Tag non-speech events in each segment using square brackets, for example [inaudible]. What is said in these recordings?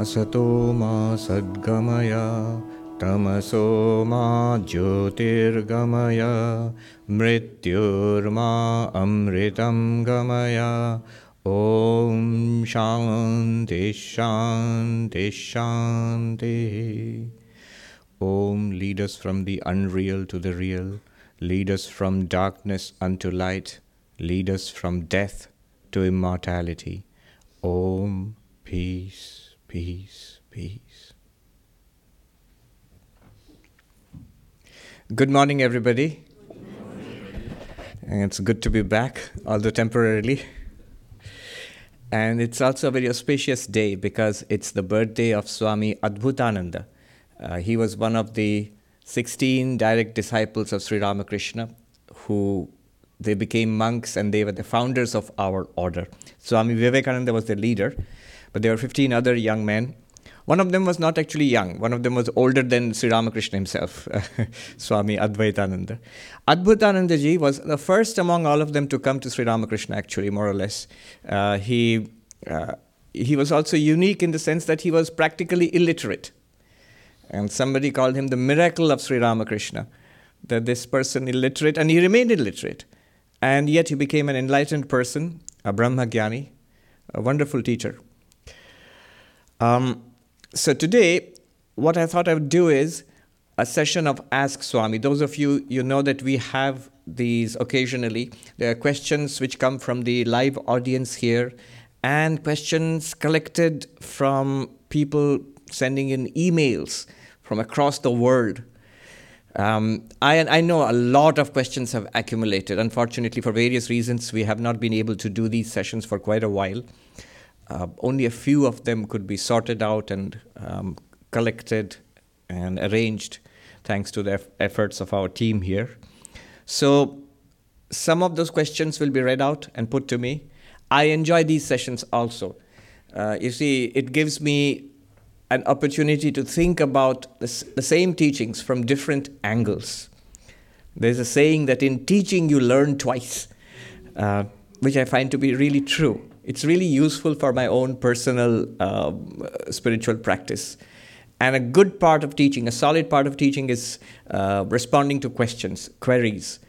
ॐ असतो मा सद्गमय तमसो मा ज्योतिर्गमय मृत्युर्मा अमृतं गमय ॐ शान्ति शान्ति शान्तिः Om, lead us from the unreal to the real, lead us from darkness unto light, lead us from death to immortality. Om, peace, peace, peace. Good morning, everybody. And it's good to be back, although temporarily. And it's also a very auspicious day because it's the birthday of Swami Adbhutananda. Uh, he was one of the 16 direct disciples of Sri Ramakrishna who they became monks and they were the founders of our order. Swami Vivekananda was the leader, but there were 15 other young men. One of them was not actually young, one of them was older than Sri Ramakrishna himself, [laughs] Swami Advaitananda. Advaitananda ji was the first among all of them to come to Sri Ramakrishna, actually, more or less. Uh, he, uh, he was also unique in the sense that he was practically illiterate. And somebody called him the miracle of Sri Ramakrishna. That this person illiterate, and he remained illiterate. And yet he became an enlightened person, a Brahmagyani, a wonderful teacher. Um, so today, what I thought I would do is a session of Ask Swami. Those of you, you know that we have these occasionally. There are questions which come from the live audience here and questions collected from people sending in emails from across the world. Um, I, I know a lot of questions have accumulated. Unfortunately, for various reasons, we have not been able to do these sessions for quite a while. Uh, only a few of them could be sorted out and um, collected and arranged thanks to the eff- efforts of our team here. So, some of those questions will be read out and put to me. I enjoy these sessions also. Uh, you see, it gives me an opportunity to think about the, the same teachings from different angles. There's a saying that in teaching you learn twice, uh, which I find to be really true. It's really useful for my own personal uh, spiritual practice. And a good part of teaching, a solid part of teaching, is uh, responding to questions, queries.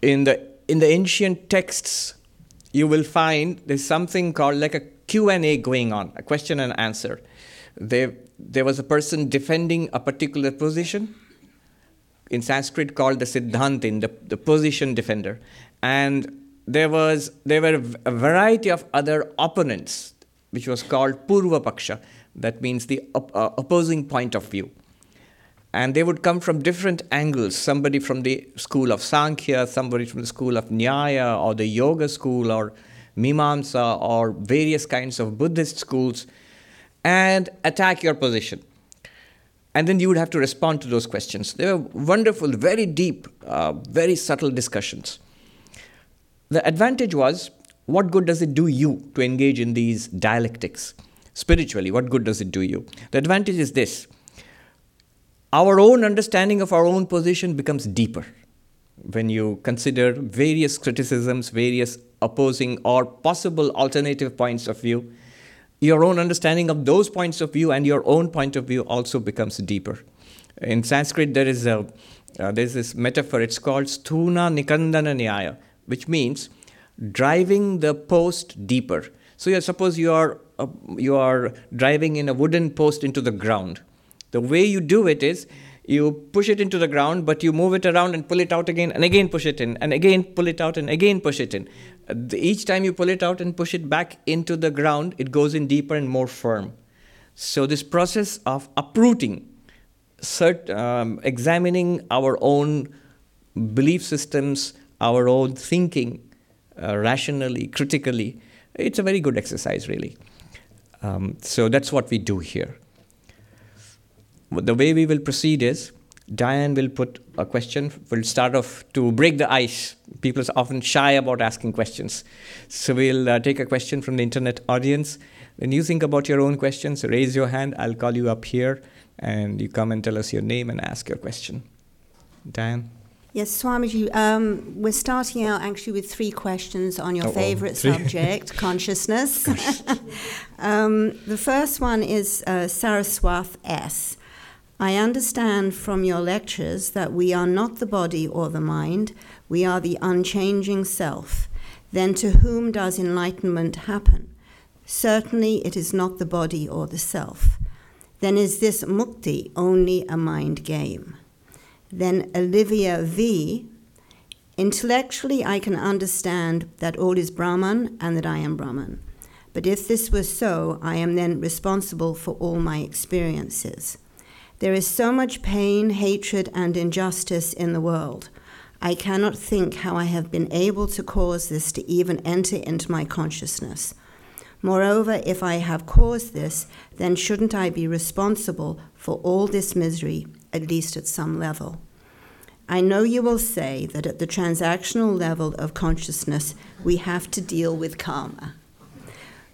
In the in the ancient texts, you will find there's something called like a Q&A going on, a question and answer. There, there was a person defending a particular position, in Sanskrit called the Siddhantin, the, the position defender. And there, was, there were a variety of other opponents, which was called Purva Paksha, that means the op- uh, opposing point of view. And they would come from different angles somebody from the school of Sankhya, somebody from the school of Nyaya, or the Yoga school, or Mimamsa, or various kinds of Buddhist schools, and attack your position. And then you would have to respond to those questions. They were wonderful, very deep, uh, very subtle discussions. The advantage was what good does it do you to engage in these dialectics? Spiritually, what good does it do you? The advantage is this our own understanding of our own position becomes deeper when you consider various criticisms, various opposing or possible alternative points of view. Your own understanding of those points of view and your own point of view also becomes deeper. In Sanskrit, there is a uh, there's this metaphor. It's called sthuna nikhanana nyaya, which means driving the post deeper. So, you suppose you are uh, you are driving in a wooden post into the ground. The way you do it is you push it into the ground, but you move it around and pull it out again, and again push it in, and again pull it out, and again push it in. Each time you pull it out and push it back into the ground, it goes in deeper and more firm. So, this process of uprooting, cert, um, examining our own belief systems, our own thinking uh, rationally, critically, it's a very good exercise, really. Um, so, that's what we do here the way we will proceed is Diane will put a question. We'll start off to break the ice. People are often shy about asking questions. So we'll uh, take a question from the internet audience. When you think about your own questions, raise your hand. I'll call you up here and you come and tell us your name and ask your question. Diane? Yes, Swamiji, um, we're starting out actually with three questions on your Uh-oh. favorite Three. subject, [laughs] consciousness. [laughs] um, the first one is uh, Saraswath S. I understand from your lectures that we are not the body or the mind, we are the unchanging self. Then to whom does enlightenment happen? Certainly it is not the body or the self. Then is this mukti only a mind game? Then Olivia V. Intellectually, I can understand that all is Brahman and that I am Brahman. But if this were so, I am then responsible for all my experiences. There is so much pain, hatred, and injustice in the world. I cannot think how I have been able to cause this to even enter into my consciousness. Moreover, if I have caused this, then shouldn't I be responsible for all this misery, at least at some level? I know you will say that at the transactional level of consciousness, we have to deal with karma.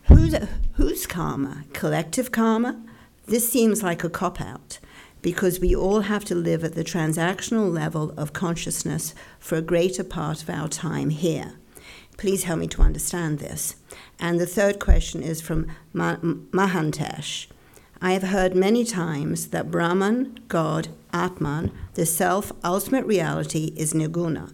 Who's, whose karma? Collective karma? This seems like a cop out because we all have to live at the transactional level of consciousness for a greater part of our time here. Please help me to understand this. And the third question is from Ma- Mahantesh. I have heard many times that Brahman, God, Atman, the self ultimate reality, is nirguna,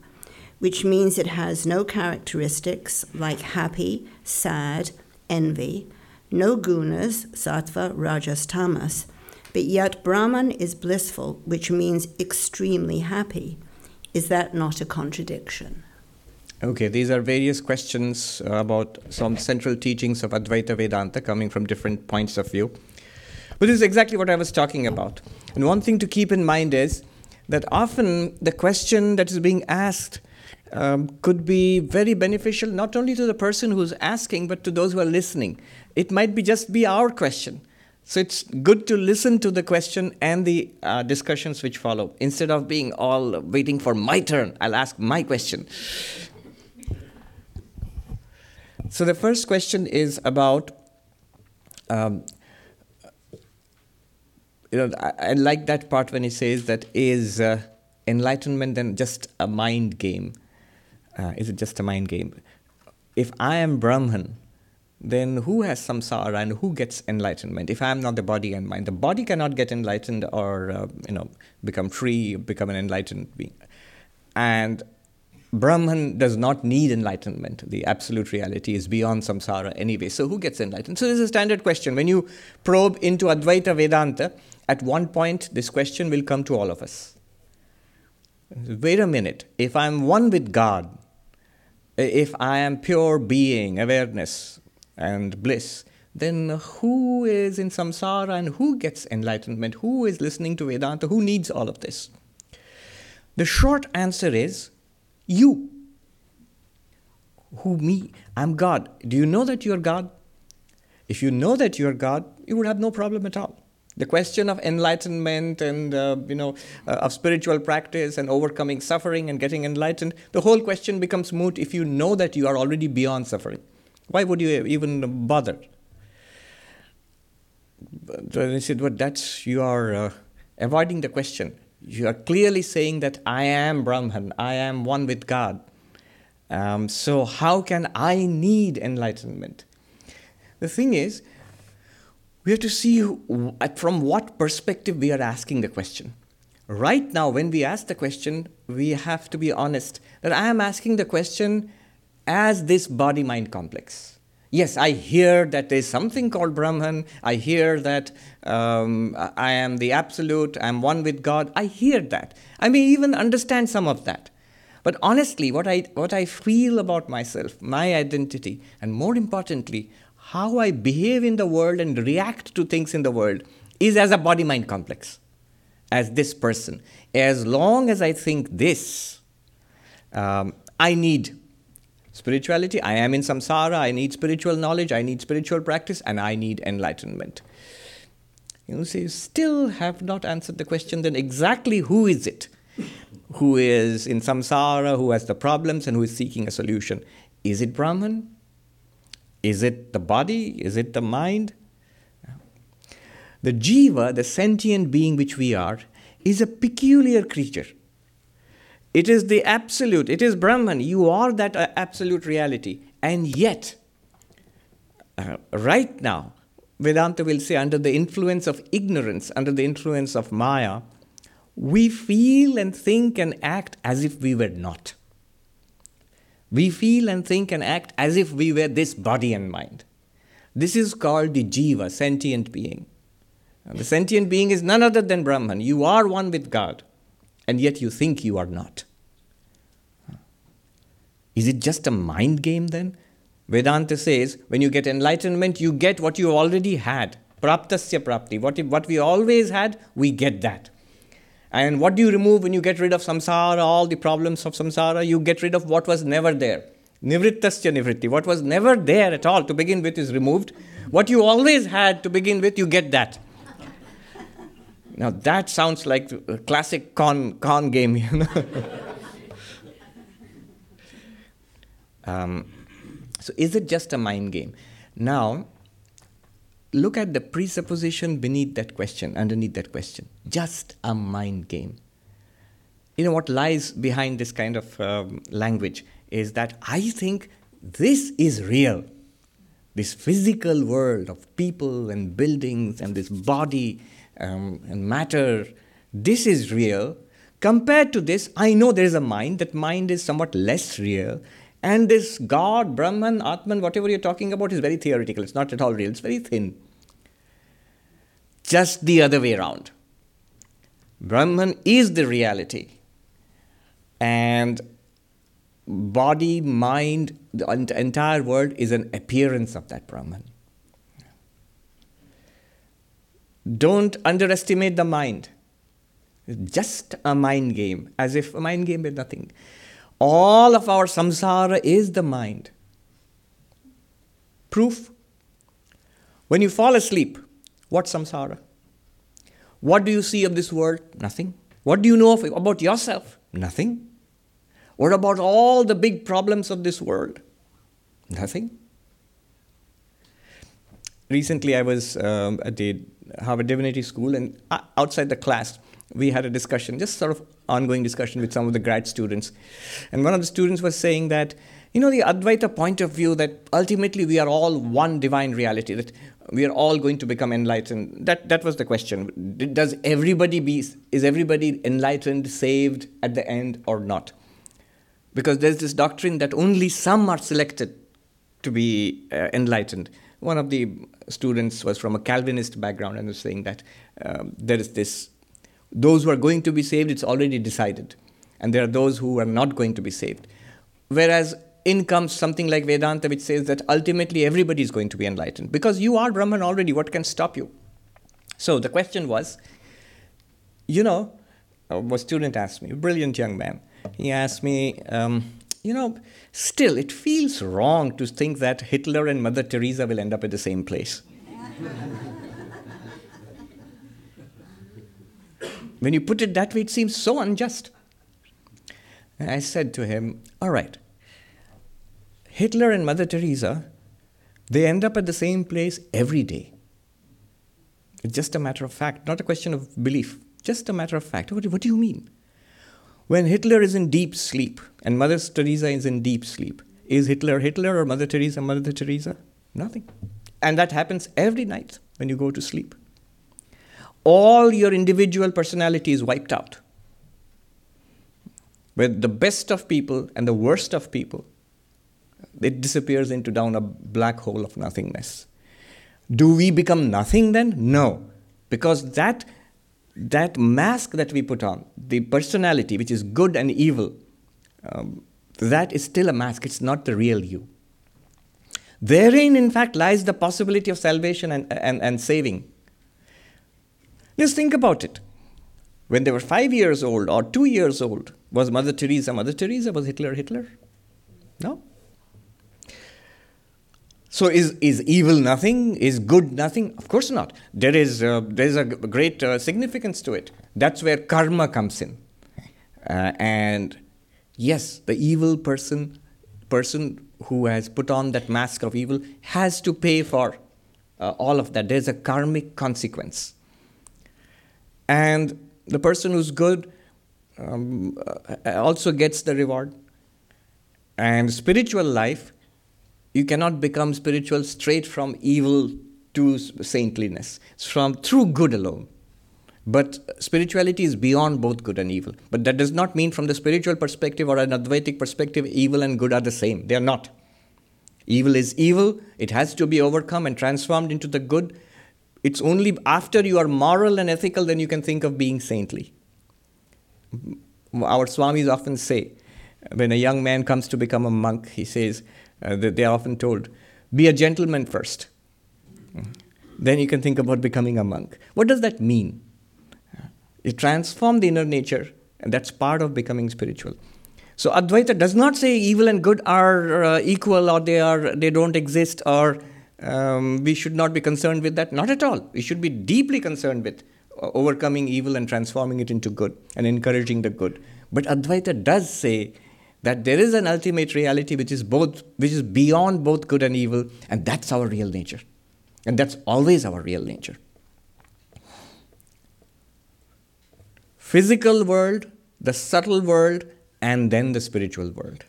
which means it has no characteristics like happy, sad, envy, no gunas, sattva, rajas, tamas, but yet Brahman is blissful, which means extremely happy. Is that not a contradiction? Okay, these are various questions about some central teachings of Advaita Vedanta coming from different points of view. This is exactly what I was talking about. And one thing to keep in mind is that often the question that is being asked um, could be very beneficial not only to the person who's asking, but to those who are listening. It might be just be our question. So it's good to listen to the question and the uh, discussions which follow instead of being all waiting for my turn. I'll ask my question. So the first question is about. Um, you know, I, I, like that part when he says that is uh, enlightenment then just a mind game? Uh, is it just a mind game? If I am Brahman, then who has samsara and who gets enlightenment? If I am not the body and mind, the body cannot get enlightened or uh, you know become free, become an enlightened being, and Brahman does not need enlightenment. The absolute reality is beyond samsara anyway. So who gets enlightened? So this is a standard question. When you probe into Advaita Vedanta, at one point this question will come to all of us. Wait a minute. If I'm one with God, if I am pure being, awareness, and bliss, then who is in samsara and who gets enlightenment? Who is listening to Vedanta? Who needs all of this? The short answer is you. Who, me? I'm God. Do you know that you're God? If you know that you're God, you would have no problem at all. The question of enlightenment and uh, you know uh, of spiritual practice and overcoming suffering and getting enlightened, the whole question becomes moot if you know that you are already beyond suffering. Why would you even bother? But I said, "But that's you are uh, avoiding the question. You are clearly saying that I am Brahman, I am one with God. Um, so how can I need enlightenment?" The thing is, we have to see who, from what perspective we are asking the question. Right now, when we ask the question, we have to be honest that I am asking the question as this body mind complex. Yes, I hear that there's something called Brahman. I hear that um, I am the absolute, I'm one with God. I hear that. I may even understand some of that. But honestly, what I, what I feel about myself, my identity, and more importantly, how I behave in the world and react to things in the world is as a body mind complex, as this person. As long as I think this, um, I need spirituality, I am in samsara, I need spiritual knowledge, I need spiritual practice, and I need enlightenment. You say, still have not answered the question, then exactly who is it? Who is in samsara, who has the problems, and who is seeking a solution? Is it Brahman? Is it the body? Is it the mind? The jiva, the sentient being which we are, is a peculiar creature. It is the absolute. It is Brahman. You are that uh, absolute reality. And yet, uh, right now, Vedanta will say, under the influence of ignorance, under the influence of Maya, we feel and think and act as if we were not. We feel and think and act as if we were this body and mind. This is called the jiva, sentient being. And the sentient being is none other than Brahman. You are one with God, and yet you think you are not. Is it just a mind game then? Vedanta says when you get enlightenment, you get what you already had. Praptasya prapti. What, what we always had, we get that. And what do you remove when you get rid of samsara, all the problems of samsara? You get rid of what was never there. Nivrittasya nivritti. What was never there at all to begin with is removed. What you always had to begin with, you get that. Now that sounds like a classic con, con game, [laughs] um, so is it just a mind game? Now, look at the presupposition beneath that question, underneath that question. Just a mind game. You know what lies behind this kind of um, language is that I think this is real. This physical world of people and buildings and this body um, matter, this is real. Compared to this, I know there is a mind. That mind is somewhat less real. And this God, Brahman, Atman, whatever you're talking about is very theoretical. It's not at all real. It's very thin just the other way around. Brahman is the reality. And body, mind, the entire world is an appearance of that Brahman. Don't underestimate the mind. Just a mind game, as if a mind game is nothing. All of our samsara is the mind. Proof? When you fall asleep, what samsara? What do you see of this world? Nothing. What do you know of, about yourself? Nothing. What about all the big problems of this world? Nothing. Recently, I was um, at the Harvard Divinity School, and outside the class, we had a discussion, just sort of ongoing discussion with some of the grad students. And one of the students was saying that, you know, the Advaita point of view that ultimately we are all one divine reality, that we are all going to become enlightened. That, that was the question. Does everybody be, is everybody enlightened, saved at the end or not? Because there's this doctrine that only some are selected to be uh, enlightened. One of the students was from a Calvinist background and was saying that um, there is this, those who are going to be saved, it's already decided. And there are those who are not going to be saved. Whereas in comes something like Vedanta, which says that ultimately everybody is going to be enlightened because you are Brahman already. What can stop you? So the question was, you know, a student asked me, a brilliant young man, he asked me, um, you know, still it feels wrong to think that Hitler and Mother Teresa will end up at the same place. when you put it that way, it seems so unjust. And I said to him, all right, Hitler and Mother Teresa, they end up at the same place every day. It's just a matter of fact, not a question of belief, just a matter of fact. What, what do you mean? When Hitler is in deep sleep and Mother Teresa is in deep sleep, is Hitler Hitler or Mother Teresa Mother Teresa? Nothing. And that happens every night when you go to sleep. All your individual personality is wiped out. With the best of people and the worst of people it disappears into down a black hole of nothingness. Do we become nothing then? No, because that that mask that we put on, the personality which is good and evil, um, that is still a mask. It's not the real you. Therein, in fact, lies the possibility of salvation and, and, and saving. Just think about it. When they were five years old or two years old, was Mother Teresa Mother Teresa? Was Hitler Hitler? No. So is, is evil nothing? Is good nothing? Of course not. There is, uh, there is a great uh, significance to it. That's where karma comes in. Uh, and yes, the evil person, person who has put on that mask of evil has to pay for uh, all of that. There's a karmic consequence. And the person who's good, um, uh, also gets the reward. And spiritual life, you cannot become spiritual straight from evil to saintliness. It's from through good alone. But spirituality is beyond both good and evil. But that does not mean, from the spiritual perspective or an Advaitic perspective, evil and good are the same. They are not. Evil is evil, it has to be overcome and transformed into the good. It's only after you are moral and ethical then you can think of being saintly. Our Swamis often say, when a young man comes to become a monk, he says, uh, they are often told, be a gentleman first. Then you can think about becoming a monk. What does that mean? You transform the inner nature, and that's part of becoming spiritual. So Advaita does not say evil and good are uh, equal or they are they don't exist or um, we should not be concerned with that. Not at all. We should be deeply concerned with uh, overcoming evil and transforming it into good and encouraging the good. But Advaita does say that there is an ultimate reality which is both which is beyond both good and evil, and that's our real nature. And that's always our real nature. Physical world, the subtle world, and then the spiritual world.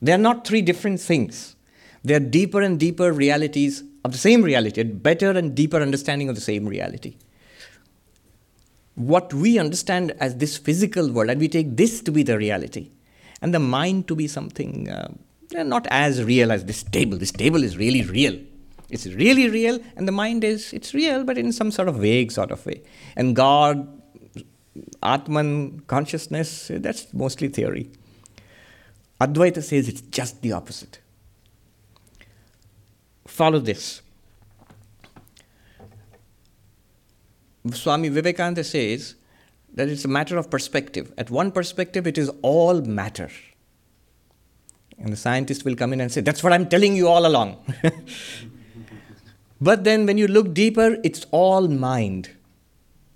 They are not three different things. They are deeper and deeper realities of the same reality, a better and deeper understanding of the same reality. What we understand as this physical world, and we take this to be the reality, and the mind to be something uh, not as real as this table. This table is really real. It's really real, and the mind is, it's real, but in some sort of vague sort of way. And God, Atman, consciousness, that's mostly theory. Advaita says it's just the opposite. Follow this. Swami Vivekananda says that it's a matter of perspective. At one perspective, it is all matter. And the scientist will come in and say, That's what I'm telling you all along. [laughs] but then when you look deeper, it's all mind.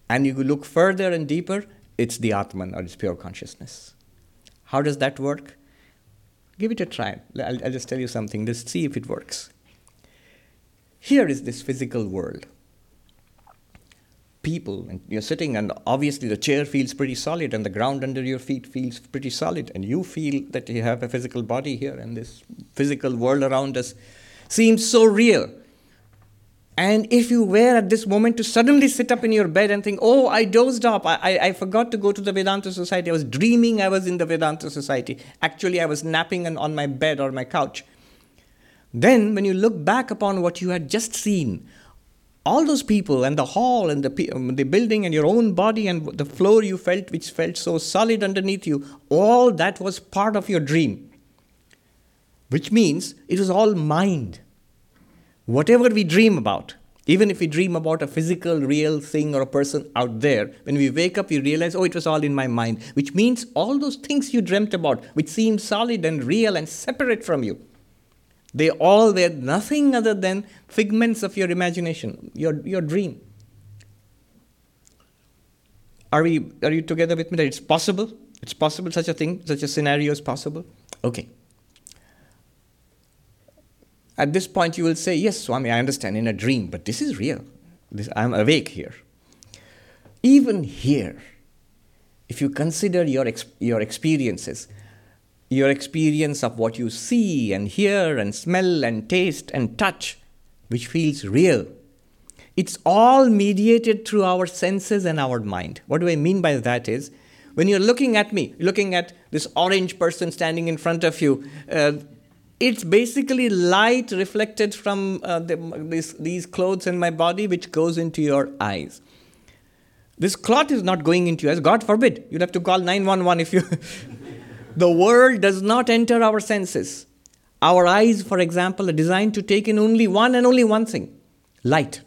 And you look further and deeper, it's the Atman or it's pure consciousness. How does that work? Give it a try. I'll, I'll just tell you something. Just see if it works. Here is this physical world. People, and you're sitting, and obviously the chair feels pretty solid, and the ground under your feet feels pretty solid, and you feel that you have a physical body here, and this physical world around us seems so real. And if you were at this moment to suddenly sit up in your bed and think, oh, I dozed off, I, I, I, forgot to go to the Vedanta Society, I was dreaming I was in the Vedanta Society. Actually, I was napping on my bed or my couch. Then, when you look back upon what you had just seen, all those people and the hall and the, um, the building and your own body and the floor you felt, which felt so solid underneath you, all that was part of your dream. Which means it was all mind whatever we dream about, even if we dream about a physical, real thing or a person out there, when we wake up, we realize, oh, it was all in my mind, which means all those things you dreamt about, which seem solid and real and separate from you, they all were nothing other than figments of your imagination, your, your dream. Are, we, are you together with me that it's possible? It's possible, such a thing, such a scenario is possible? Okay. At this point, you will say, Yes, Swami, I understand in a dream, but this is real. This, I'm awake here. Even here, if you consider your, your experiences, your experience of what you see and hear and smell and taste and touch, which feels real, it's all mediated through our senses and our mind. What do I mean by that is, when you're looking at me, looking at this orange person standing in front of you, uh, it's basically light reflected from uh, the, this, these clothes in my body, which goes into your eyes. This cloth is not going into your eyes. God forbid. You'd have to call 911 if you. [laughs] the world does not enter our senses. Our eyes, for example, are designed to take in only one and only one thing light.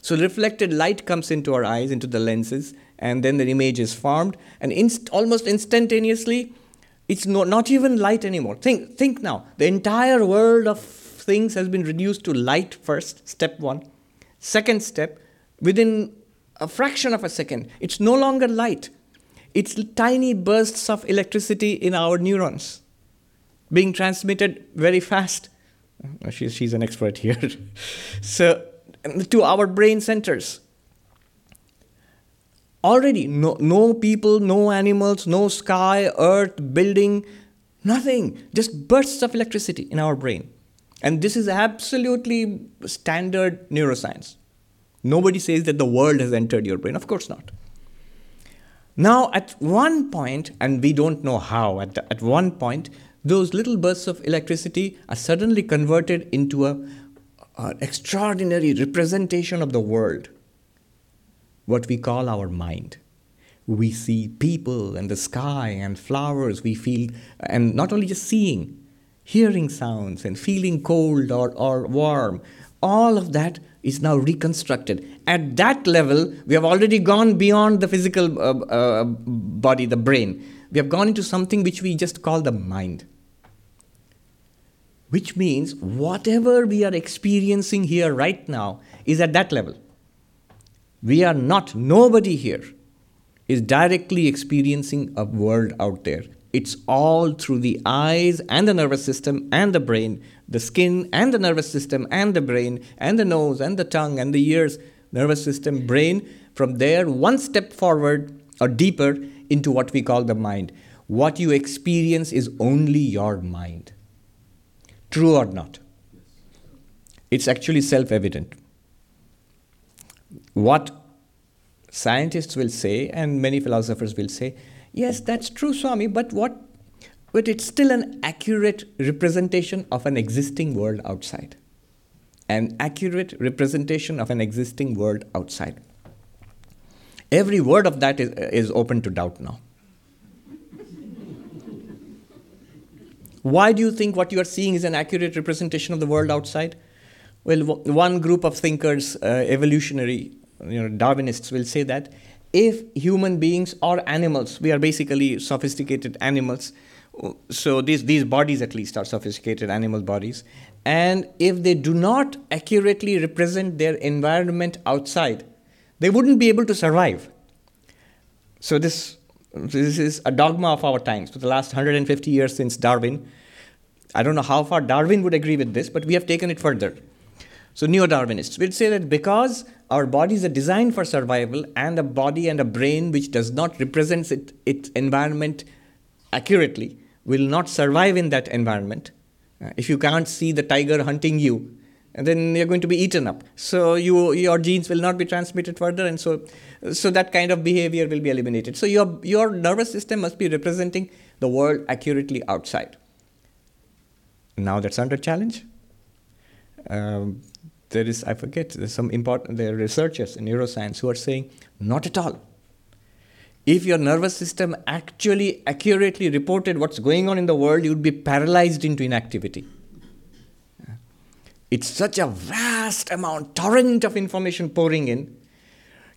So reflected light comes into our eyes, into the lenses, and then the image is formed, and inst- almost instantaneously, it's no, not even light anymore. Think, think now. The entire world of things has been reduced to light first, step one. Second step, within a fraction of a second, it's no longer light. It's tiny bursts of electricity in our neurons being transmitted very fast. Uh, she's, she's an expert here. [laughs] so, um, to our brain centers. Already, no, no people, no animals, no sky, earth, building, nothing. Just bursts of electricity in our brain. And this is absolutely standard neuroscience. Nobody says that the world has entered your brain. Of course not. Now, at one point, and we don't know how, at, the, at one point, those little bursts of electricity are suddenly converted into a, an extraordinary representation of the world, what we call our mind. We see people and the sky and flowers, we feel, and not only just seeing, hearing sounds and feeling cold or, or warm, all of that is now reconstructed. At that level, we have already gone beyond the physical uh, uh, body, the brain. We have gone into something which we just call the mind. Which means whatever we are experiencing here right now is at that level. We are not, nobody here is directly experiencing a world out there. It's all through the eyes and the nervous system and the brain, the skin and the nervous system and the brain, and the nose and the tongue and the ears, nervous system, brain. From there, one step forward or deeper into what we call the mind. What you experience is only your mind. True or not? It's actually self evident. What scientists will say, and many philosophers will say, Yes, that's true, Swami, but what? But it's still an accurate representation of an existing world outside. An accurate representation of an existing world outside. Every word of that is, is open to doubt now. Why do you think what you are seeing is an accurate representation of the world outside? Well, one group of thinkers, uh, evolutionary, you know, Darwinists, will say that if human beings or animals, we are basically sophisticated animals, so these, these bodies at least are sophisticated animal bodies, and if they do not accurately represent their environment outside, they wouldn't be able to survive. So this, this is a dogma of our times. For the last 150 years since Darwin, I don't know how far Darwin would agree with this, but we have taken it further. So neo-Darwinists will say that because our bodies are designed for survival and a body and a brain which does not represent it, its environment accurately will not survive in that environment. Uh, if you can't see the tiger hunting you, then you're going to be eaten up. So you, your genes will not be transmitted further, and so, so that kind of behavior will be eliminated. So your, your nervous system must be representing the world accurately outside. Now that's under challenge. Um, there is, I forget, there's some important, there are researchers in neuroscience who are saying, not at all. If your nervous system actually accurately reported what's going on in the world, you'd be paralyzed into inactivity. It's such a vast amount, torrent of information pouring in.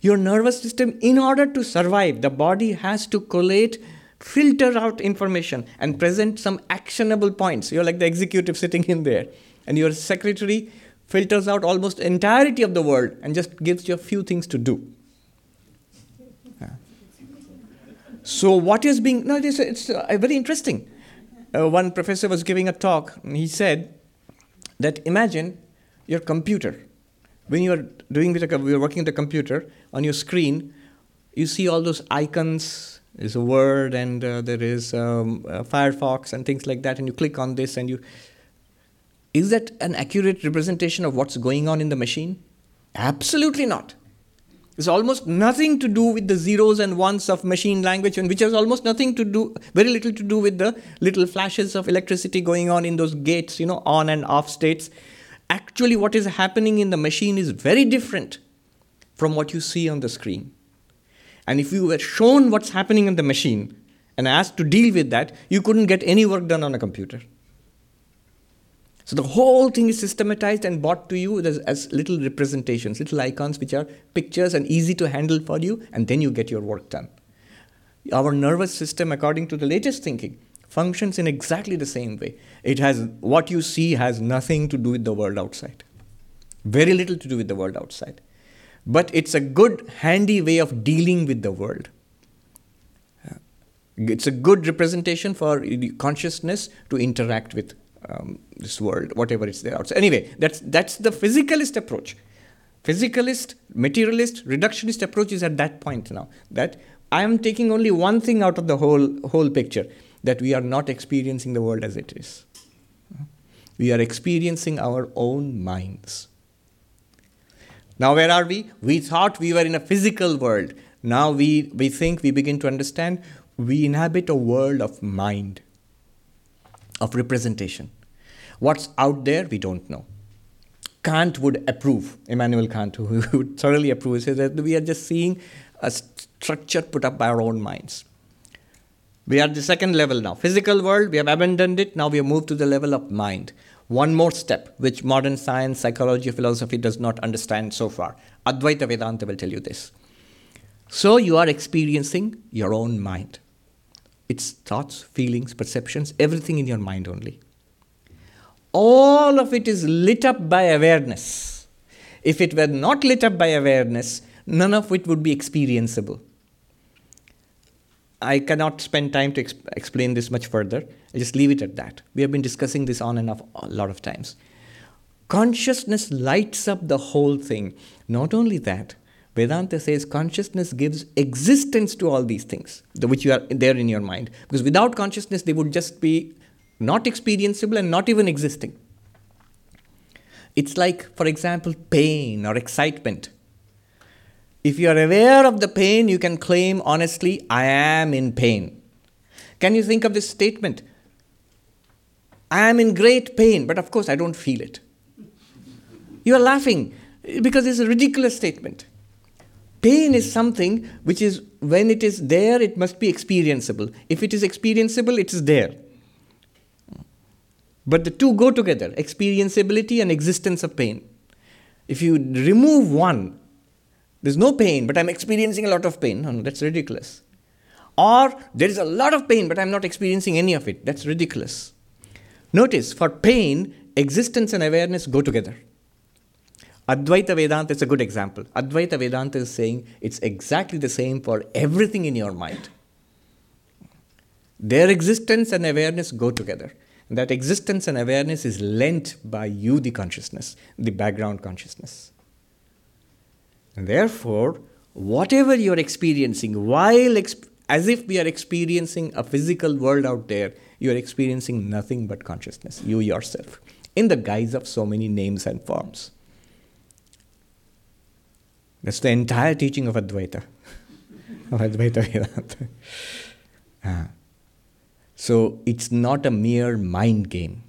Your nervous system, in order to survive, the body has to collate, filter out information, and present some actionable points. You're like the executive sitting in there. And your secretary filters out almost entirety of the world and just gives you a few things to do. Yeah. So what is being no, it's, it's uh, very interesting. Uh, one professor was giving a talk. and he said that imagine your computer. When you're doing with a, you're working with a computer on your screen, you see all those icons. There's a word and uh, there is um, uh, Firefox and things like that, and you click on this and you is that an accurate representation of what's going on in the machine? Absolutely not. It's almost nothing to do with the zeros and ones of machine language, and which has almost nothing to do, very little to do with the little flashes of electricity going on in those gates, you know, on and off states. Actually, what is happening in the machine is very different from what you see on the screen. And if you were shown what's happening in the machine and asked to deal with that, you couldn't get any work done on a computer. So the whole thing is systematized and brought to you as, as, little representations, little icons which are pictures and easy to handle for you, and then you get your work done. Our nervous system, according to the latest thinking, functions in exactly the same way. It has what you see has nothing to do with the world outside. Very little to do with the world outside. But it's a good, handy way of dealing with the world. It's a good representation for consciousness to interact with um, this world, whatever is there outside. Anyway, that's that's the physicalist approach. physicalist, materialist, reductionist approach is at that point now. That I am taking only one thing out of the whole, whole picture that we are not experiencing the world as it is. We are experiencing our own minds. Now, where are we? We thought we were in a physical world. Now we, we think, we begin to understand we inhabit a world of mind, of representation. What's out there, we don't know. Kant would approve, Immanuel Kant, who [laughs] would thoroughly approve, says that we are just seeing a structure put up by our own minds. We are at the second level now. Physical world, we have abandoned it, now we have moved to the level of mind. One more step, which modern science, psychology, philosophy does not understand so far. Advaita Vedanta will tell you this. So you are experiencing your own mind. Its thoughts, feelings, perceptions, everything in your mind only. All of it is lit up by awareness. If it were not lit up by awareness, none of it would be experienceable. I cannot spend time to exp- explain this much further. I just leave it at that. We have been discussing this on and off a lot of times. Consciousness lights up the whole thing. Not only that, Vedanta says consciousness gives existence to all these things, which you are there in your mind. Because without consciousness, they would just be not experienceable and not even existing. It's like, for example, pain or excitement. If you are aware of the pain, you can claim honestly, I am in pain. Can you think of this statement? I am in great pain, but of course I don't feel it. You are laughing because it's a ridiculous statement. Pain is something which is, when it is there, it must be experienceable. If it is experienceable, it is there. But the two go together experienceability and existence of pain. If you remove one, there's no pain, but I'm experiencing a lot of pain. No, no, that's ridiculous. Or there is a lot of pain, but I'm not experiencing any of it. That's ridiculous. Notice, for pain, existence and awareness go together. Advaita Vedanta is a good example. Advaita Vedanta is saying it's exactly the same for everything in your mind. Their existence and awareness go together. That existence and awareness is lent by you, the consciousness, the background consciousness. And therefore, whatever you're experiencing, while exp- as if we are experiencing a physical world out there, you are experiencing nothing but consciousness, you yourself, in the guise of so many names and forms. That's the entire teaching of Advaita, [laughs] of Advaita Vedanta. Uh, so it's not a mere mind game.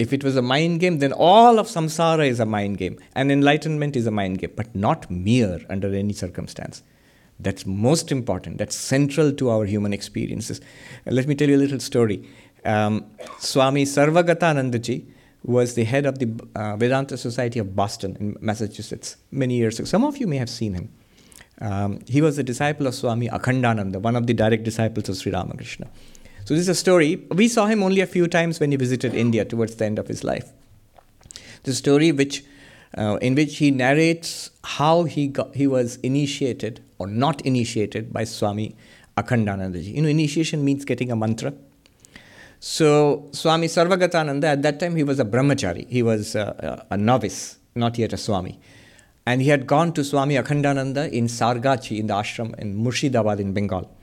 If it was a mind game, then all of samsara is a mind game, and enlightenment is a mind game, but not mere under any circumstance. That's most important. That's central to our human experiences. Uh, let me tell you a little story. Um, Swami Sarvagatanandaji was the head of the uh, Vedanta Society of Boston in Massachusetts many years ago. Some of you may have seen him. Um, he was a disciple of Swami Akhandananda, one of the direct disciples of Sri Ramakrishna. So this is a story. We saw him only a few times when he visited India towards the end of his life. The story which, uh, in which he narrates how he got, he was initiated or not initiated by Swami Akhandanandaji. You know, initiation means getting a mantra. So Swami Sarvagatananda, at that time he was a brahmachari. He was a, a novice, not yet a Swami. And he had gone to Swami Akhandananda in Sargachi, in the ashram in Murshidabad in Bengal.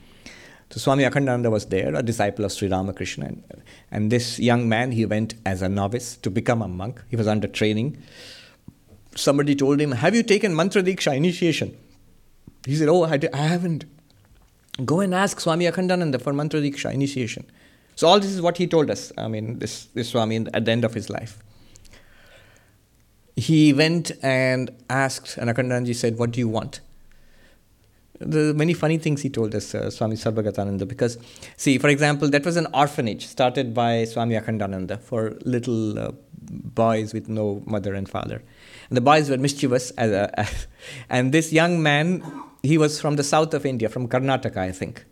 So Swami Akhandananda was there, a disciple of Sri Ramakrishna. And, and this young man, he went as a novice to become a monk. He was under training. Somebody told him, Have you taken Mantra Diksha initiation? He said, Oh, I, I haven't. Go and ask Swami Akhandananda for Mantra Diksha initiation. So all this is what he told us. I mean, this, this Swami at the end of his life. He went and asked, and Akhandanji said, What do you want? the many funny things he told us, uh, Swami Sarvagatananda, because, see, for example, that was an orphanage started by Swami Akhandananda for little uh, boys with no mother and father. And the boys were mischievous, as a, as, [laughs] and this young man, he was from the south of India, from Karnataka, I think.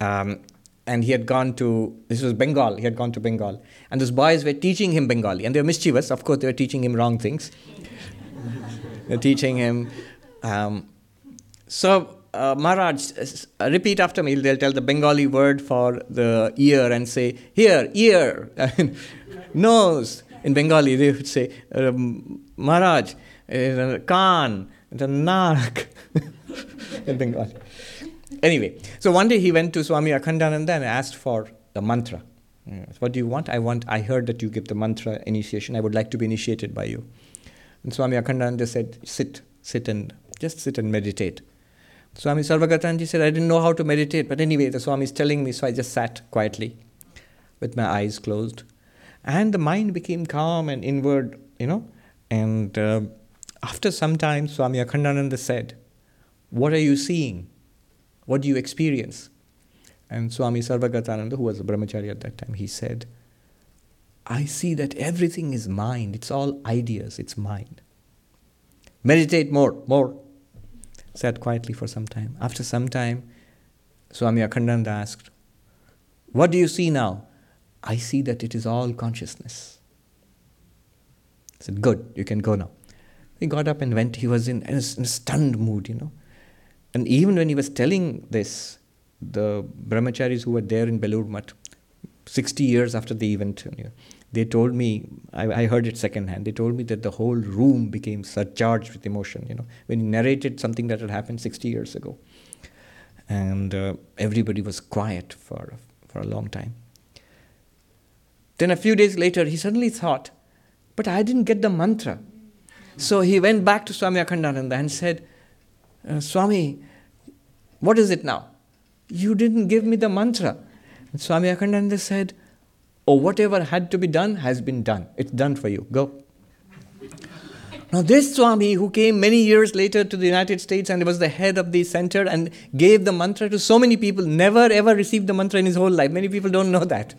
Um, and he had gone to, this was Bengal, he had gone to Bengal. And those boys were teaching him Bengali, and they were mischievous. Of course, they were teaching him wrong things. [laughs] They're teaching him. Um, so, uh, Maharaj, uh, repeat after me. They'll tell the Bengali word for the ear and say, here, ear, [laughs] nose, in Bengali, they would say, um, Maharaj, uh, Khan, the Narak [laughs] in Bengali. Anyway, so one day he went to Swami Akhandananda and asked for the mantra. What do you want? I want. I heard that you give the mantra initiation. I would like to be initiated by you. And Swami Akhandananda said, "Sit, sit and just sit and meditate." Swami Sarvagatanji said, "I didn't know how to meditate, but anyway, the Swami is telling me, so I just sat quietly, with my eyes closed, and the mind became calm and inward, you know. And uh, after some time, Swami Akhandananda said, "What are you seeing? What do you experience?" And Swami Sarvagatananda, who was a brahmachari at that time, he said, I see that everything is mind. It's all ideas, it's mind. Meditate more, more. Sat quietly for some time. After some time, Swami Akhandananda asked, What do you see now? I see that it is all consciousness. I said, Good, you can go now. He got up and went. He was in, in a stunned mood, you know. And even when he was telling this, the brahmacharis who were there in Belur Math, 60 years after the event, they told me, I, I, heard it secondhand, they told me that the whole room became surcharged with emotion, you know, when he narrated something that had happened 60 years ago. And uh, everybody was quiet for, for a long time. Then a few days later, he suddenly thought, but I didn't get the mantra. So he went back to Swami Akhandananda and said, uh, Swami, what is it now? You didn't give me the mantra. And Swami Akhandananda said, Oh, whatever had to be done has been done. It's done for you. Go. Now, this Swami, who came many years later to the United States and was the head of the center and gave the mantra to so many people, never ever received the mantra in his whole life. Many people don't know that.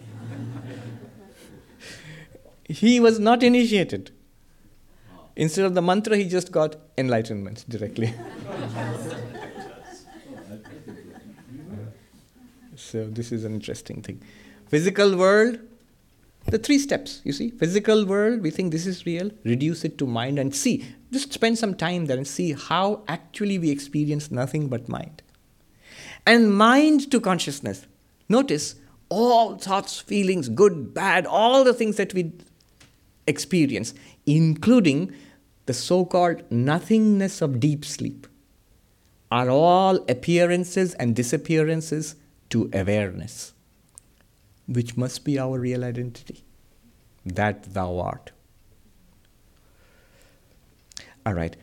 he was not initiated. Instead of the mantra, he just got enlightenment directly. So this is an interesting thing. Physical world, the three steps, you see. Physical world, we think this is real, reduce it to mind and see. Just spend some time there and see how actually we experience nothing but mind. And mind to consciousness. Notice all thoughts, feelings, good, bad, all the things that we experience, including the so called nothingness of deep sleep, are all appearances and disappearances to awareness, which must be our real identity, that thou art. All right.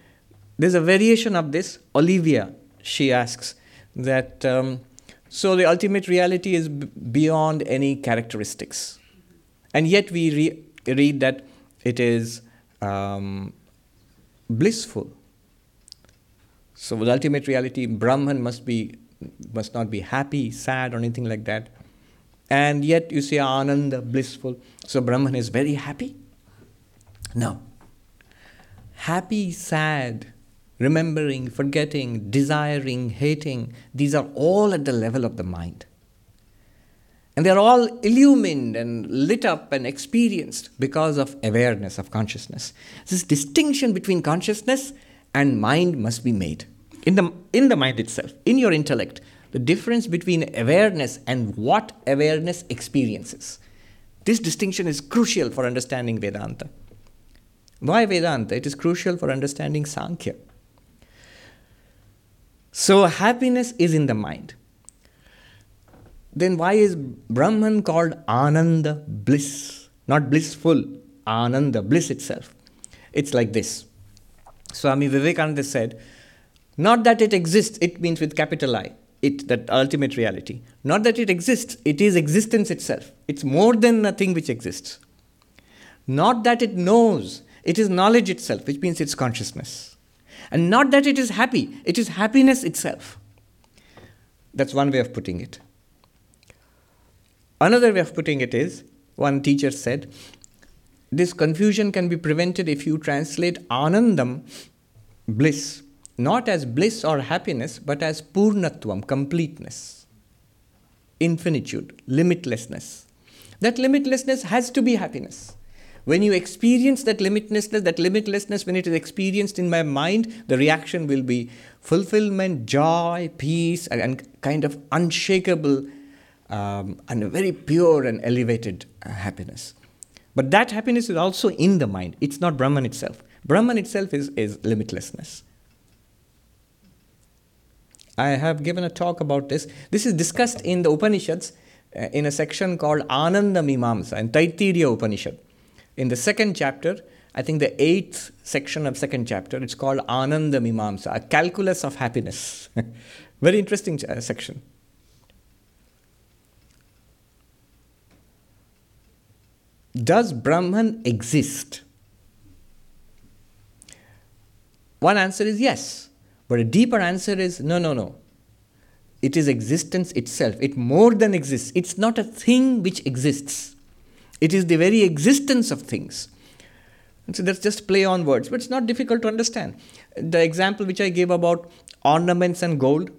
There's a variation of this. Olivia, she asks that um, so the ultimate reality is b- beyond any characteristics. And yet we re- read that it is um, blissful. So the ultimate reality, Brahman must be must not be happy, sad, or anything like that. And yet you say Ananda, blissful. So Brahman is very happy? No. Happy, sad, remembering, forgetting, desiring, hating, these are all at the level of the mind. And they're all illumined and lit up and experienced because of awareness, of consciousness. This distinction between consciousness and mind must be made in the, in the mind itself, in your intellect, the difference between awareness and what awareness experiences. This distinction is crucial for understanding Vedanta. Why Vedanta? It is crucial for understanding Sankhya. So, happiness is in the mind. Then, why is Brahman called Ananda, bliss? Not blissful, Ananda, bliss itself. It's like this. Swami Vivekananda said, not that it exists, it means with capital I, it, that ultimate reality. Not that it exists, it is existence itself. It's more than a thing which exists. Not that it knows, it is knowledge itself, which means it's consciousness. And not that it is happy, it is happiness itself. That's one way of putting it. Another way of putting it is one teacher said, this confusion can be prevented if you translate anandam, bliss, not as bliss or happiness, but as purnatvam, completeness, infinitude, limitlessness. That limitlessness has to be happiness. When you experience that limitlessness, that limitlessness, when it is experienced in my mind, the reaction will be fulfillment, joy, peace, and, and kind of unshakable um, and very pure and elevated uh, happiness. But that happiness is also in the mind. It's not Brahman itself. Brahman itself is, is limitlessness. I have given a talk about this. This is discussed in the Upanishads uh, in a section called Ananda Mimamsa and Taittiriya Upanishad. In the second chapter, I think the eighth section of second chapter, it's called Ananda Mimamsa, a calculus of happiness. [laughs] Very interesting uh, section. Does Brahman exist? One answer is yes, but a deeper answer is no, no, no. It is existence itself. It more than exists. It's not a thing which exists. It is the very existence of things. And so that's just play on words, but it's not difficult to understand. The example which I gave about ornaments and gold.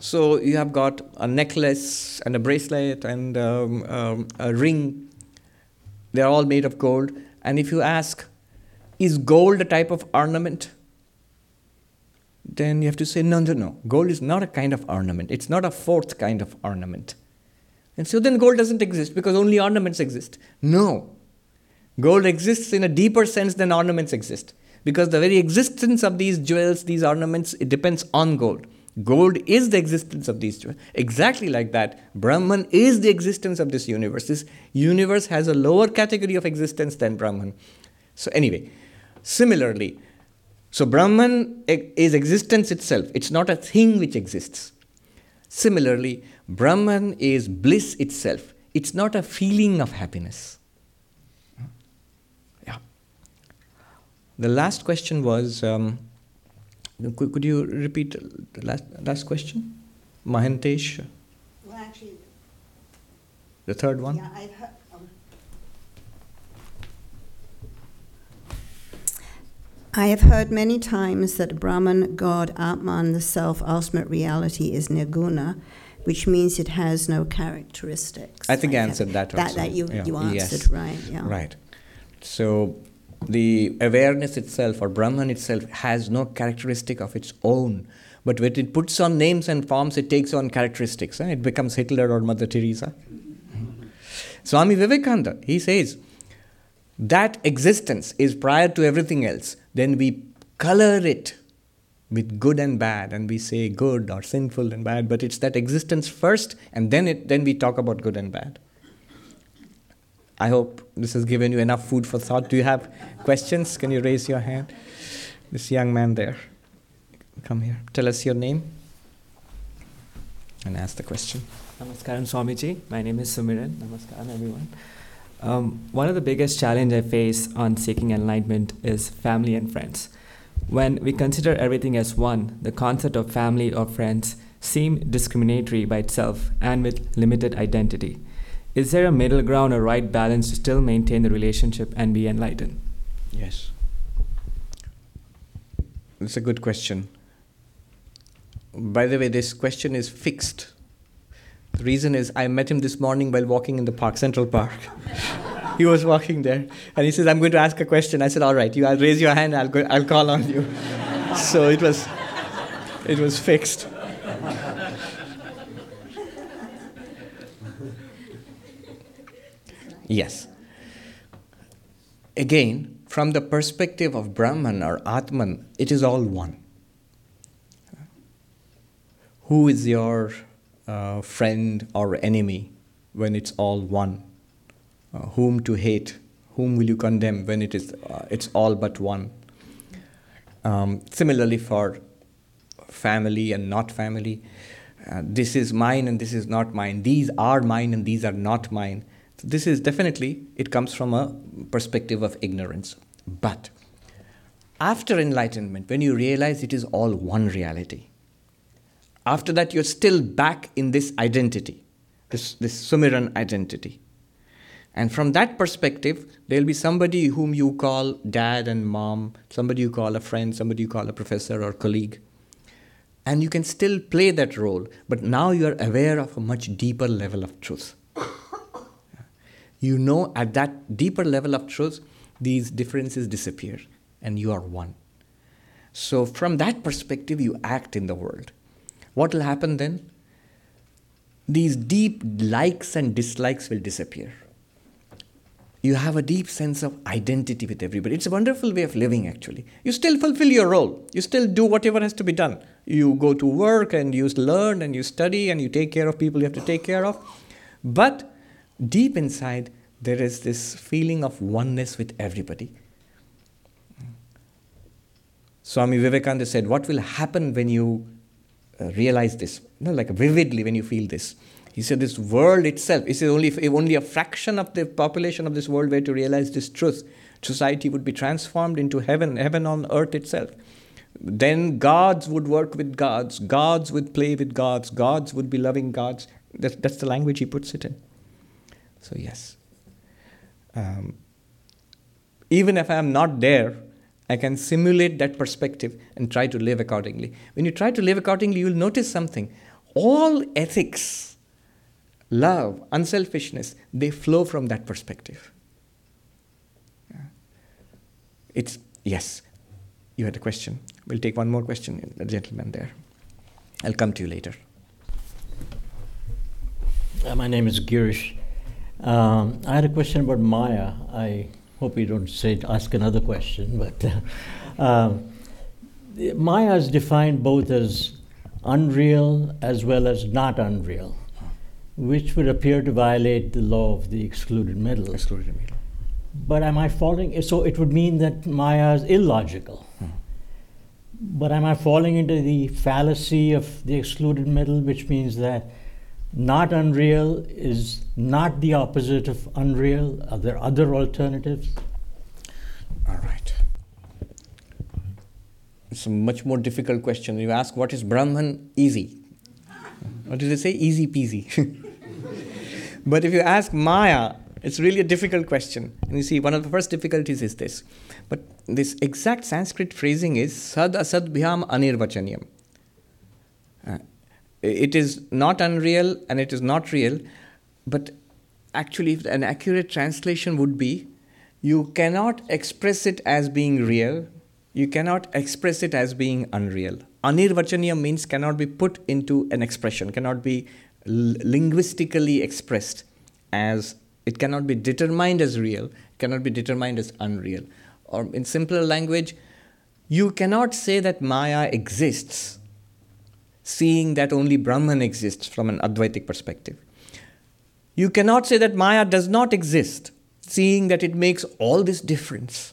So you have got a necklace and a bracelet and um, um, a ring. They're all made of gold. And if you ask, is gold a type of ornament? Then you have to say, no, no, no. Gold is not a kind of ornament. It's not a fourth kind of ornament. And so then gold doesn't exist because only ornaments exist. No. Gold exists in a deeper sense than ornaments exist. Because the very existence of these jewels, these ornaments, it depends on gold. Gold is the existence of these two. Exactly like that, Brahman is the existence of this universe. This universe has a lower category of existence than Brahman. So, anyway, similarly, so Brahman is existence itself, it's not a thing which exists. Similarly, Brahman is bliss itself, it's not a feeling of happiness. Yeah. The last question was um, could, could you repeat the last, last question? Mahantesh? Well, actually, the third one? yeah, I've heard. um, I have heard many times that Brahman, God, Atman, the self, ultimate reality, is nirguna, which means it has no characteristics. I think I answered that That, also. that you, Yeah. you Yes. answered, right, yeah. Right. So the awareness itself or Brahman itself has no characteristic of its own. But when it puts on names and forms, it takes on characteristics. eh? It becomes Hitler or Mother Teresa. Swami Vivekananda, he says, that existence is prior to everything else. Then we color it with good and bad, and we say good or sinful and bad, but it's that existence first, and then, it, then we talk about good and bad. I hope this has given you enough food for thought. Do you have questions? Can you raise your hand? This young man there. Come here. Tell us your name and ask the question. Namaskaram Swamiji. My name is Sumiran. Namaskaram everyone. Um, one of the biggest challenge I face on seeking enlightenment is family and friends. When we consider everything as one, the concept of family or friends seem discriminatory by itself and with limited identity. Is there a middle ground or right balance to still maintain the relationship and be enlightened? Yes. That's a good question. By the way, this question is fixed. The reason is I met him this morning while walking in the park, Central Park. [laughs] he was walking there, and he says, "I'm going to ask a question." I said, "All right, you I'll raise your hand. I'll go, I'll call on you." [laughs] so it was, it was fixed. Yes. Again, from the perspective of Brahman or Atman, it is all one. Who is your uh, friend or enemy when it's all one? Uh, whom to hate? Whom will you condemn when it is uh, it's all but one? Um, similarly, for family and not family, uh, this is mine and this is not mine. These are mine and these are not mine. This is definitely, it comes from a perspective of ignorance. But after enlightenment, when you realize it is all one reality, after that you're still back in this identity, this, this Sumiran identity. And from that perspective, there'll be somebody whom you call dad and mom, somebody you call a friend, somebody you call a professor or colleague. And you can still play that role, but now you're aware of a much deeper level of truth you know at that deeper level of truth, these differences disappear and you are one. So, from that perspective, you act in the world. What will happen then? These deep likes and dislikes will disappear. you have a deep sense of identity with everybody. It's a wonderful way of living, actually. You still fulfill your role, you still do whatever has to be done. You go to work and you learn and you study and you take care of people you have to take care of. But deep inside, there is this feeling of oneness with everybody. Swami Vivekananda said, What will happen when you uh, realize this? You know, like vividly when you feel this. He said, This world itself, is only, if only a fraction of the population of this world were to realize this truth, society would be transformed into heaven, heaven on earth itself. Then gods would work with gods, gods would play with gods, gods would be loving gods. That's, that's the language he puts it in. So, yes. Um, even if I am not there, I can simulate that perspective and try to live accordingly. When you try to live accordingly, you will notice something. All ethics, love, unselfishness, they flow from that perspective. It's, yes, you had a question. We'll take one more question, the gentleman there. I'll come to you later. Uh, my name is Girish. Um, I had a question about Maya. I hope you don't say ask another question, [laughs] but uh, um, Maya is defined both as unreal as well as not unreal, which would appear to violate the law of the excluded middle. Excluded middle. But am I falling? So it would mean that Maya is illogical. Hmm. But am I falling into the fallacy of the excluded middle, which means that not unreal is not the opposite of unreal? Are there other alternatives? All right. It's a much more difficult question. You ask, what is Brahman? Easy. What did they say? Easy peasy. [laughs] but if you ask Maya, it's really a difficult question. And you see, one of the first difficulties is this. But this exact Sanskrit phrasing is sad asad bhyam anirvachanyam. Uh, it is not unreal and it is not real, but actually, an accurate translation would be you cannot express it as being real, you cannot express it as being unreal. Anirvachaniya means cannot be put into an expression, cannot be linguistically expressed as it cannot be determined as real, cannot be determined as unreal. Or in simpler language, you cannot say that Maya exists, seeing that only Brahman exists from an Advaitic perspective. You cannot say that Maya does not exist, seeing that it makes all this difference.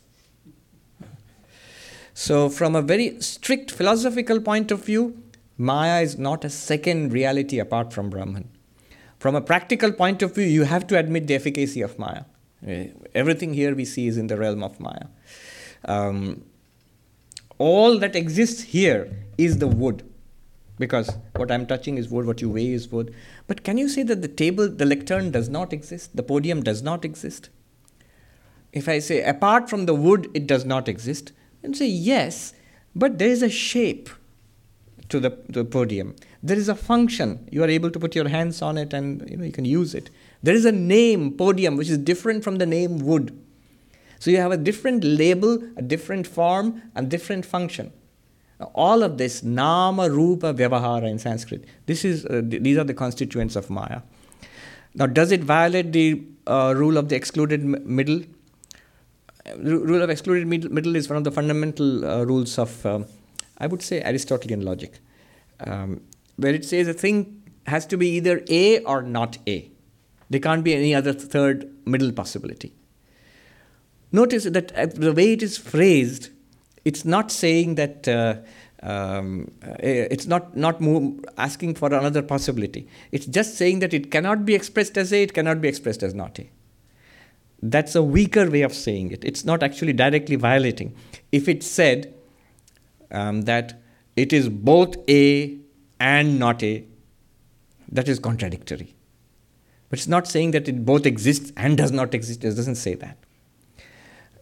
So, from a very strict philosophical point of view, Maya is not a second reality apart from Brahman. From a practical point of view, you have to admit the efficacy of Maya. Eh, everything here we see is in the realm of Maya. Um, all that exists here is the wood, because what I'm touching is wood, what you weigh is wood. But can you say that the table, the lectern does not exist, the podium does not exist? If I say apart from the wood, it does not exist, and say yes, but there is a shape to the, to the podium. There is a function. You are able to put your hands on it and you know you can use it. There is a name, podium, which is different from the name wood. So you have a different label, a different form, and different function. All of this, nama, rupa, vyavahara in Sanskrit, this is, uh, th- these are the constituents of Maya. Now, does it violate the uh, rule of the excluded m- middle? Uh, rule of excluded middle, middle is one of the fundamental uh, rules of, um, I would say, Aristotelian logic, um, where it says a thing has to be either A or not A. There can't be any other third middle possibility. Notice that uh, the way it is phrased, it's not saying that uh, um, it's not not asking for another possibility. It's just saying that it cannot be expressed as a, it cannot be expressed as not a. That's a weaker way of saying it. It's not actually directly violating. If it said um, that it is both a and not a, that is contradictory. But it's not saying that it both exists and does not exist. It doesn't say that.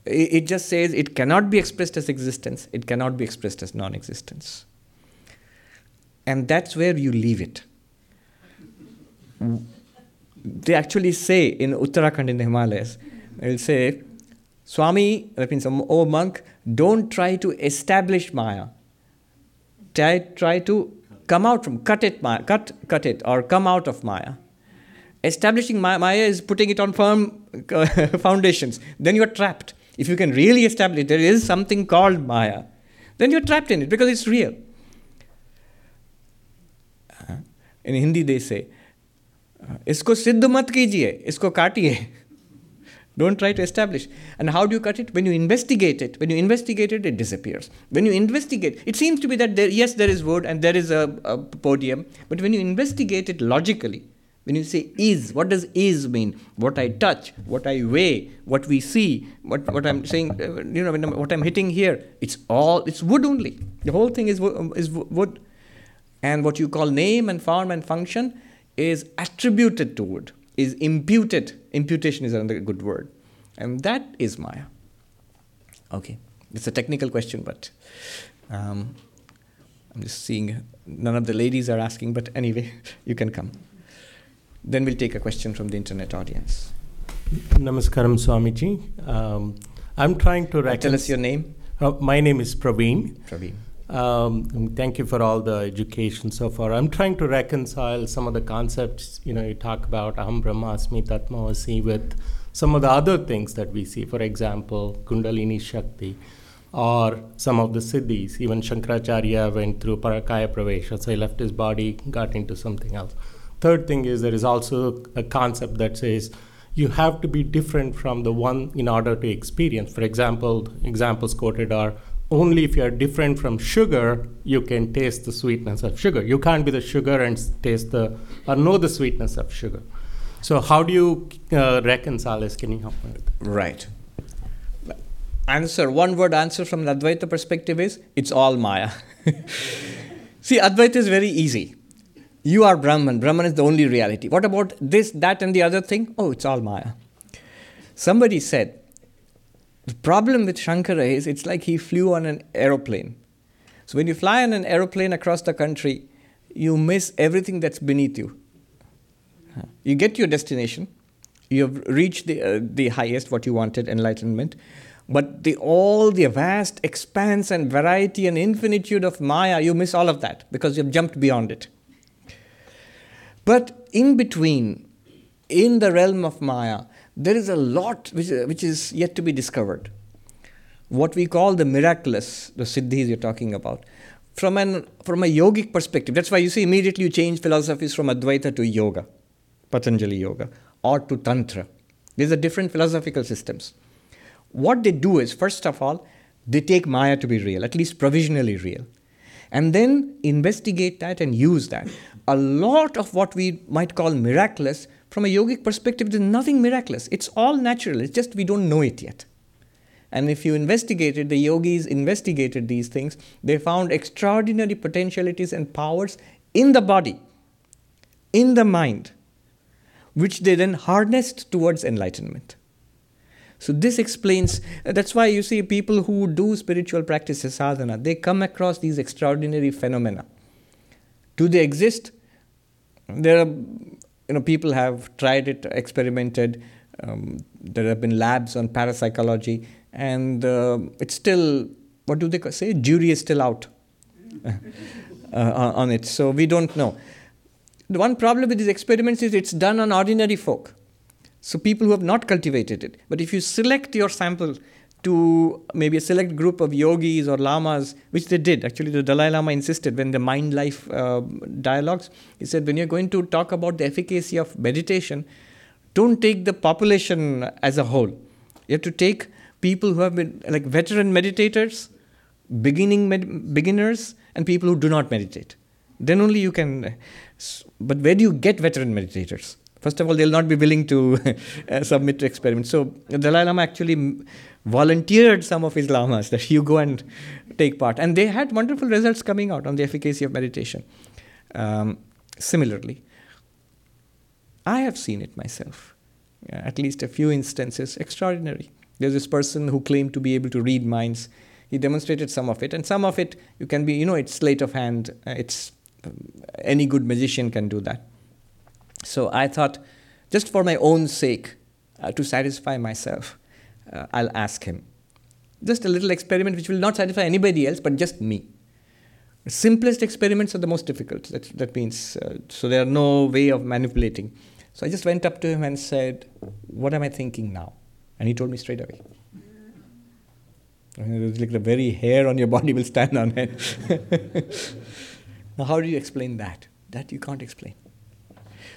It just says it cannot be expressed as existence, it cannot be expressed as non existence. And that's where you leave it. They actually say in Uttarakhand in the Himalayas, they'll say, Swami, that means, oh monk, don't try to establish Maya. Try, try to come out from, cut it, Maya, cut, cut it, or come out of Maya. Establishing Maya is putting it on firm [laughs] foundations. Then you're trapped If you can really establish there is something called Maya, then you're trapped in it because it's real. Uh, in Hindi, they say, इसको सिद्ध मत कीजिए इसको काटिए [laughs] don't try to establish. And how do you cut it? When you investigate it, when you investigate it, it disappears. When you investigate, it seems to be that there, yes, there is wood and there is a, a podium, but when you investigate it logically, when you say is, what does is mean? What I touch, what I weigh, what we see, what, what I'm saying, uh, you know, I'm, what I'm hitting here, it's all, it's wood only. The whole thing is, is wood. And what you call name and form and function is attributed to wood is imputed. Imputation is another good word. And that is Maya. Okay. It's a technical question, but um, I'm just seeing none of the ladies are asking, but anyway, [laughs] you can come. Then we'll take a question from the internet audience. Namaskaram, Swamiji. Um, I'm trying to recon- Tell us your name. Uh, my name is Praveen. Praveen. Um, thank you for all the education so far. I'm trying to reconcile some of the concepts, you know, you talk about Aham Brahmasmi Tattvamasi with some of the other things that we see. For example, Kundalini Shakti or some of the siddhis. Even Shankaracharya went through Parakaya Pravesha, so he left his body, got into something else. Third thing is there is also a concept that says you have to be different from the one in order to experience. For example, examples quoted are only if you are different from sugar, you can taste the sweetness of sugar. You can't be the sugar and taste the or know the sweetness of sugar. So, how do you uh, reconcile this? Can you help me with that? Right. Answer one word answer from an Advaita perspective is it's all Maya. [laughs] See, Advaita is very easy. You are Brahman. Brahman is the only reality. What about this, that, and the other thing? Oh, it's all Maya. Somebody said, the problem with Shankara is it's like he flew on an aeroplane. So when you fly on an aeroplane across the country, you miss everything that's beneath you. You get to your destination, you have reached the, uh, the highest, what you wanted, enlightenment, but the, all the vast expanse and variety and infinitude of Maya, you miss all of that because you've jumped beyond it. But in between, in the realm of Maya, there is a lot which, which is yet to be discovered. What we call the miraculous, the siddhis you're talking about, from, an, from a yogic perspective. That's why you see immediately you change philosophies from Advaita to yoga, Patanjali yoga, or to Tantra. These are different philosophical systems. What they do is, first of all, they take Maya to be real, at least provisionally real, and then investigate that and use that. A lot of what we might call miraculous from a yogic perspective, there's nothing miraculous. It's all natural. It's just we don't know it yet. And if you investigated, the yogis investigated these things, they found extraordinary potentialities and powers in the body, in the mind, which they then harnessed towards enlightenment. So, this explains that's why you see people who do spiritual practices, sadhana, they come across these extraordinary phenomena. Do they exist? There are you know, people have tried it, experimented. Um, there have been labs on parapsychology, and uh, it's still what do they say? Jury is still out [laughs] uh, on it, so we don't know. The one problem with these experiments is it's done on ordinary folk, so people who have not cultivated it. But if you select your sample to maybe a select group of yogis or lamas, which they did. Actually, the Dalai Lama insisted when the mind life uh, dialogues, he said, when you're going to talk about the efficacy of meditation, don't take the population as a whole. You have to take people who have been like veteran meditators, beginning med- beginners, and people who do not meditate. Then only you can. But where do you get veteran meditators? First of all, they'll not be willing to [laughs] uh, submit to experiments. So Dalai Lama actually volunteered some of his lamas that you go and take part. And they had wonderful results coming out on the efficacy of meditation. Um, similarly, I have seen it myself, at least a few instances, extraordinary. There's this person who claimed to be able to read minds. He demonstrated some of it, and some of it you can be, you know, it's sleight of hand. Uh, it's um, any good magician can do that. So I thought, just for my own sake, uh, to satisfy myself, uh, I'll ask him. Just a little experiment which will not satisfy anybody else but just me. The simplest experiments are the most difficult. That, that means, uh, so there are no way of manipulating. So I just went up to him and said, What am I thinking now? And he told me straight away. It was like the very hair on your body will stand on end. [laughs] now, how do you explain that? That you can't explain.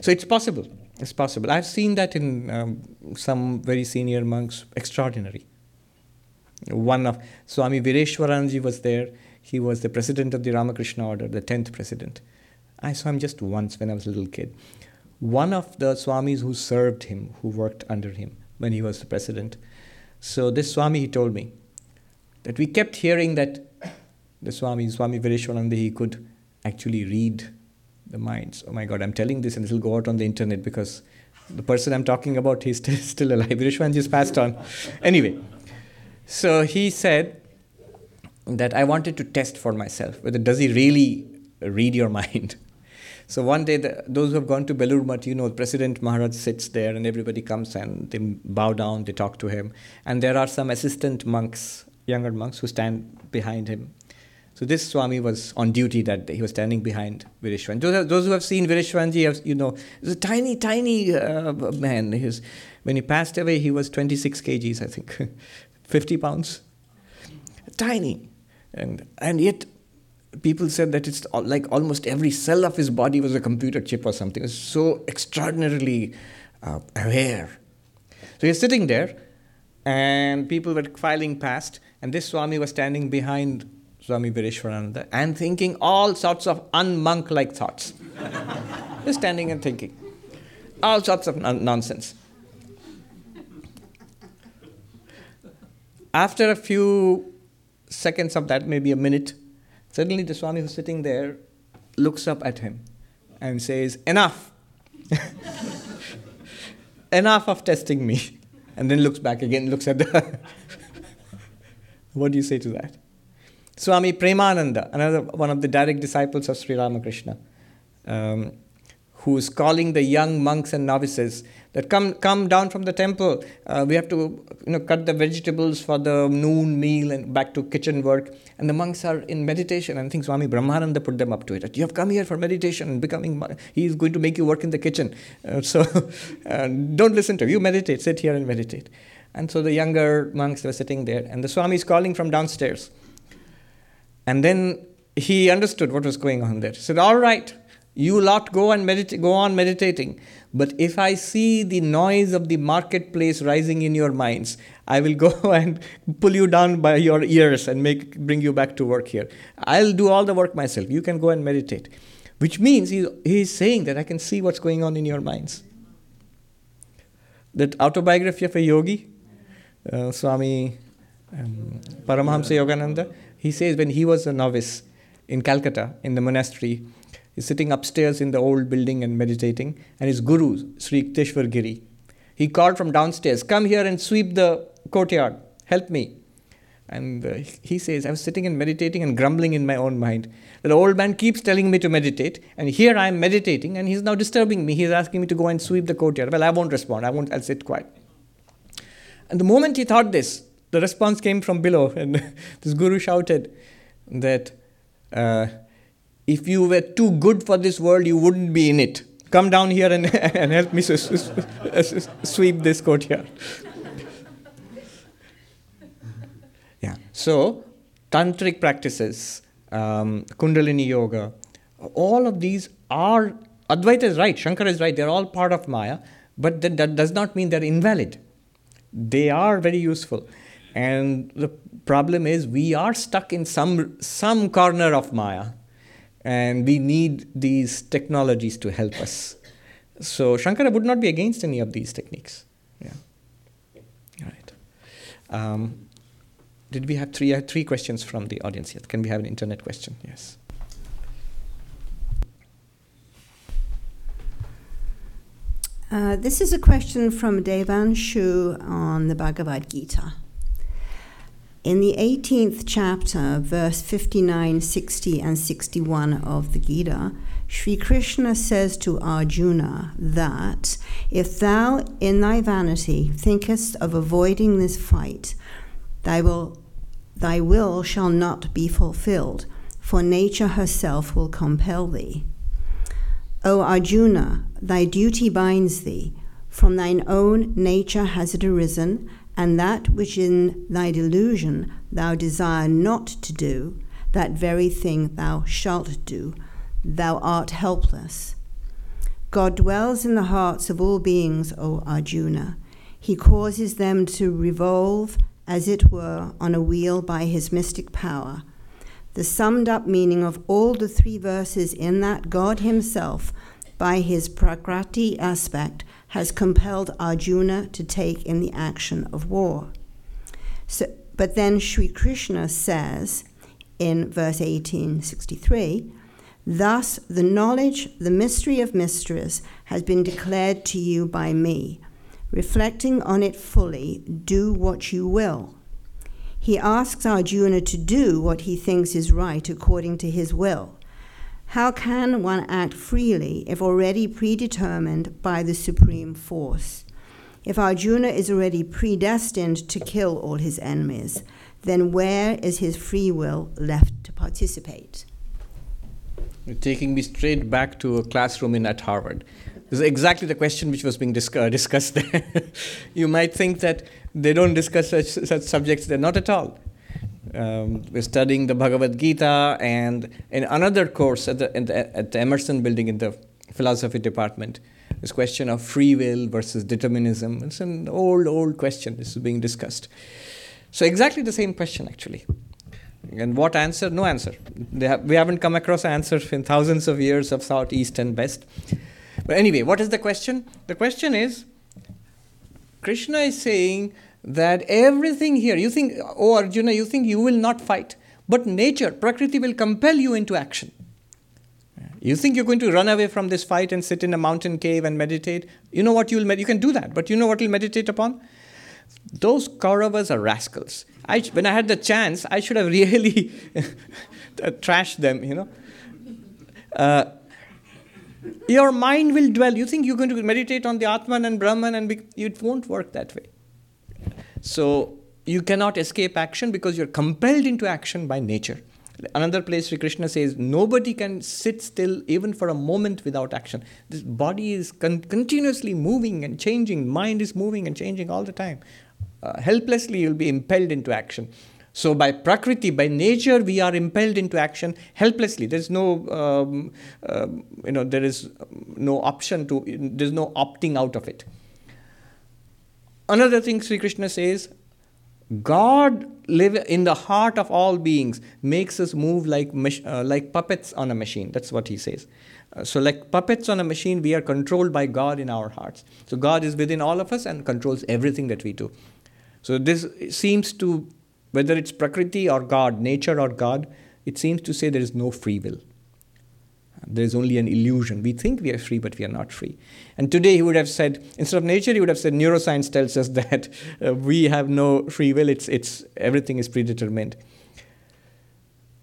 So it's possible. It's possible. I've seen that in um, some very senior monks, extraordinary. One of Swami Vireshwaranji was there. He was the president of the Ramakrishna Order, the 10th president. I saw him just once when I was a little kid. One of the Swamis who served him, who worked under him when he was the president. So, this Swami, he told me that we kept hearing that the Swami, Swami Vireshwarananda, he could actually read the minds. Oh my God, I'm telling this and this will go out on the internet because the person I'm talking about, he's [laughs] still, still alive. Vireshwarananda just passed on. Anyway, so he said that I wanted to test for myself whether does he really read your [laughs] mind. So one day, the, those who have gone to Belur Math, you know, President Maharaj sits there and everybody comes and they bow down, they talk to him. And there are some assistant monks, younger monks, who stand behind him. So this Swami was on duty that day. He was standing behind Vireshwan. Those, those who have seen Vireshwanji, have, you know, he's a tiny, tiny uh, man. When he passed away, he was 26 kgs, I think, [laughs] 50 pounds. Tiny. And, and yet people said that it's like almost every cell of his body was a computer chip or something. It was so extraordinarily uh, aware. So he's sitting there, and people were filing past, and this Swami was standing behind Swami Vireshwarananda and thinking all sorts of unmonk like thoughts. [laughs] Just standing and thinking. All sorts of non- nonsense. After a few seconds of that, maybe a minute, Suddenly, the Swami who's sitting there looks up at him and says, Enough! [laughs] Enough of testing me. And then looks back again, looks at the. [laughs] what do you say to that? Swami Premananda, another one of the direct disciples of Sri Ramakrishna, um, who is calling the young monks and novices that come come down from the temple. Uh, we have to you know cut the vegetables for the noon meal and back to kitchen work. And the monks are in meditation. And I think Swami Brahmananda put them up to it. You have come here for meditation and becoming. He is going to make you work in the kitchen. Uh, so [laughs] uh, don't listen to him. You meditate. Sit here and meditate. And so the younger monks were sitting there, and the Swami is calling from downstairs. And then he understood what was going on there. He said, All right, you lot go and medit- go on meditating. But if I see the noise of the marketplace rising in your minds, I will [laughs] go and pull you down by your ears and make bring you back to work here. I'll do all the work myself. You can go and meditate. Which means he's, he's saying that I can see what's going on in your minds. That autobiography of a yogi, uh, Swami um, Paramahamsa Yogananda, he says when he was a novice in Calcutta, in the monastery, He's sitting upstairs in the old building and meditating, and his guru, Sri Yukteswar Giri, he called from downstairs, Come here and sweep the courtyard, help me. And uh, he says, I was sitting and meditating and grumbling in my own mind. The old man keeps telling me to meditate, and here I am meditating, and he's now disturbing me. He's asking me to go and sweep the courtyard. Well, I won't respond. I won't. I'll sit quiet. And the moment he thought this, the response came from below, [laughs] and this guru shouted that uh, if you were too good for this world, you wouldn't be in it. Come down here and, [laughs] and help me sweep this courtyard. [laughs] yeah. So, tantric practices, um, Kundalini yoga, all of these are Advaita is right, Shankara is right. They're all part of Maya, but that does not mean they're invalid. They are very useful. And the problem is we are stuck in some some corner of Maya and we need these technologies to help us. So Shankara would not be against any of these techniques. Yeah. All right. Um, did we have three? Had three questions from the audience yet. Can we have an internet question? Yes. Uh, this is a question from Devanshu on the Bhagavad Gita. In the 18th chapter, verse 59, 60, and 61 of the Gita, Sri Krishna says to Arjuna that if thou in thy vanity thinkest of avoiding this fight, thy will, thy will shall not be fulfilled, for nature herself will compel thee. O Arjuna, thy duty binds thee. From thine own nature has it arisen, and that which in thy delusion thou desire not to do, that very thing thou shalt do. Thou art helpless. God dwells in the hearts of all beings, O Arjuna. He causes them to revolve, as it were, on a wheel by his mystic power. The summed up meaning of all the three verses in that God himself, by his Prakriti aspect, has compelled Arjuna to take in the action of war. So, but then Sri Krishna says in verse 1863 Thus the knowledge, the mystery of mysteries, has been declared to you by me. Reflecting on it fully, do what you will. He asks Arjuna to do what he thinks is right according to his will. How can one act freely if already predetermined by the supreme force? If Arjuna is already predestined to kill all his enemies, then where is his free will left to participate? You're taking me straight back to a classroom in at Harvard. This is exactly the question which was being discuss- uh, discussed [laughs] there. you might think that they don't discuss such, such subjects there, not at all. Um, we're studying the Bhagavad Gita, and in another course at the, the, at the Emerson building in the philosophy department, this question of free will versus determinism. It's an old, old question. This is being discussed. So, exactly the same question, actually. And what answer? No answer. Have, we haven't come across answers in thousands of years of South, East, and West. But anyway, what is the question? The question is Krishna is saying that everything here, you think, oh Arjuna, you think you will not fight, but nature, Prakriti will compel you into action. You think you're going to run away from this fight and sit in a mountain cave and meditate? You know what you'll med- you can do that, but you know what you'll meditate upon? Those Kauravas are rascals. I, when I had the chance, I should have [laughs] really [laughs] trashed them, you know. Uh, your mind will dwell. You think you're going to meditate on the Atman and Brahman, and be, it won't work that way. So you cannot escape action because you're compelled into action by nature. Another place Sri Krishna says, nobody can sit still even for a moment without action. This body is con- continuously moving and changing, mind is moving and changing all the time. Uh, helplessly, you'll be impelled into action. So, by Prakriti, by nature, we are impelled into action helplessly. There's no, um, uh, you know, there is no option to, there's no opting out of it. Another thing Sri Krishna says, God live in the heart of all beings makes us move like uh, like puppets on a machine. That's what he says. Uh, so like puppets on a machine, we are controlled by God in our hearts. So God is within all of us and controls everything that we do. So this seems to, whether it's Prakriti or God, nature or God, it seems to say there is no free will. There is only an illusion. We think we are free, but we are not free. And today he would have said, instead of nature, he would have said neuroscience tells us [laughs] that uh, we have no free will. It's, it's, everything is predetermined.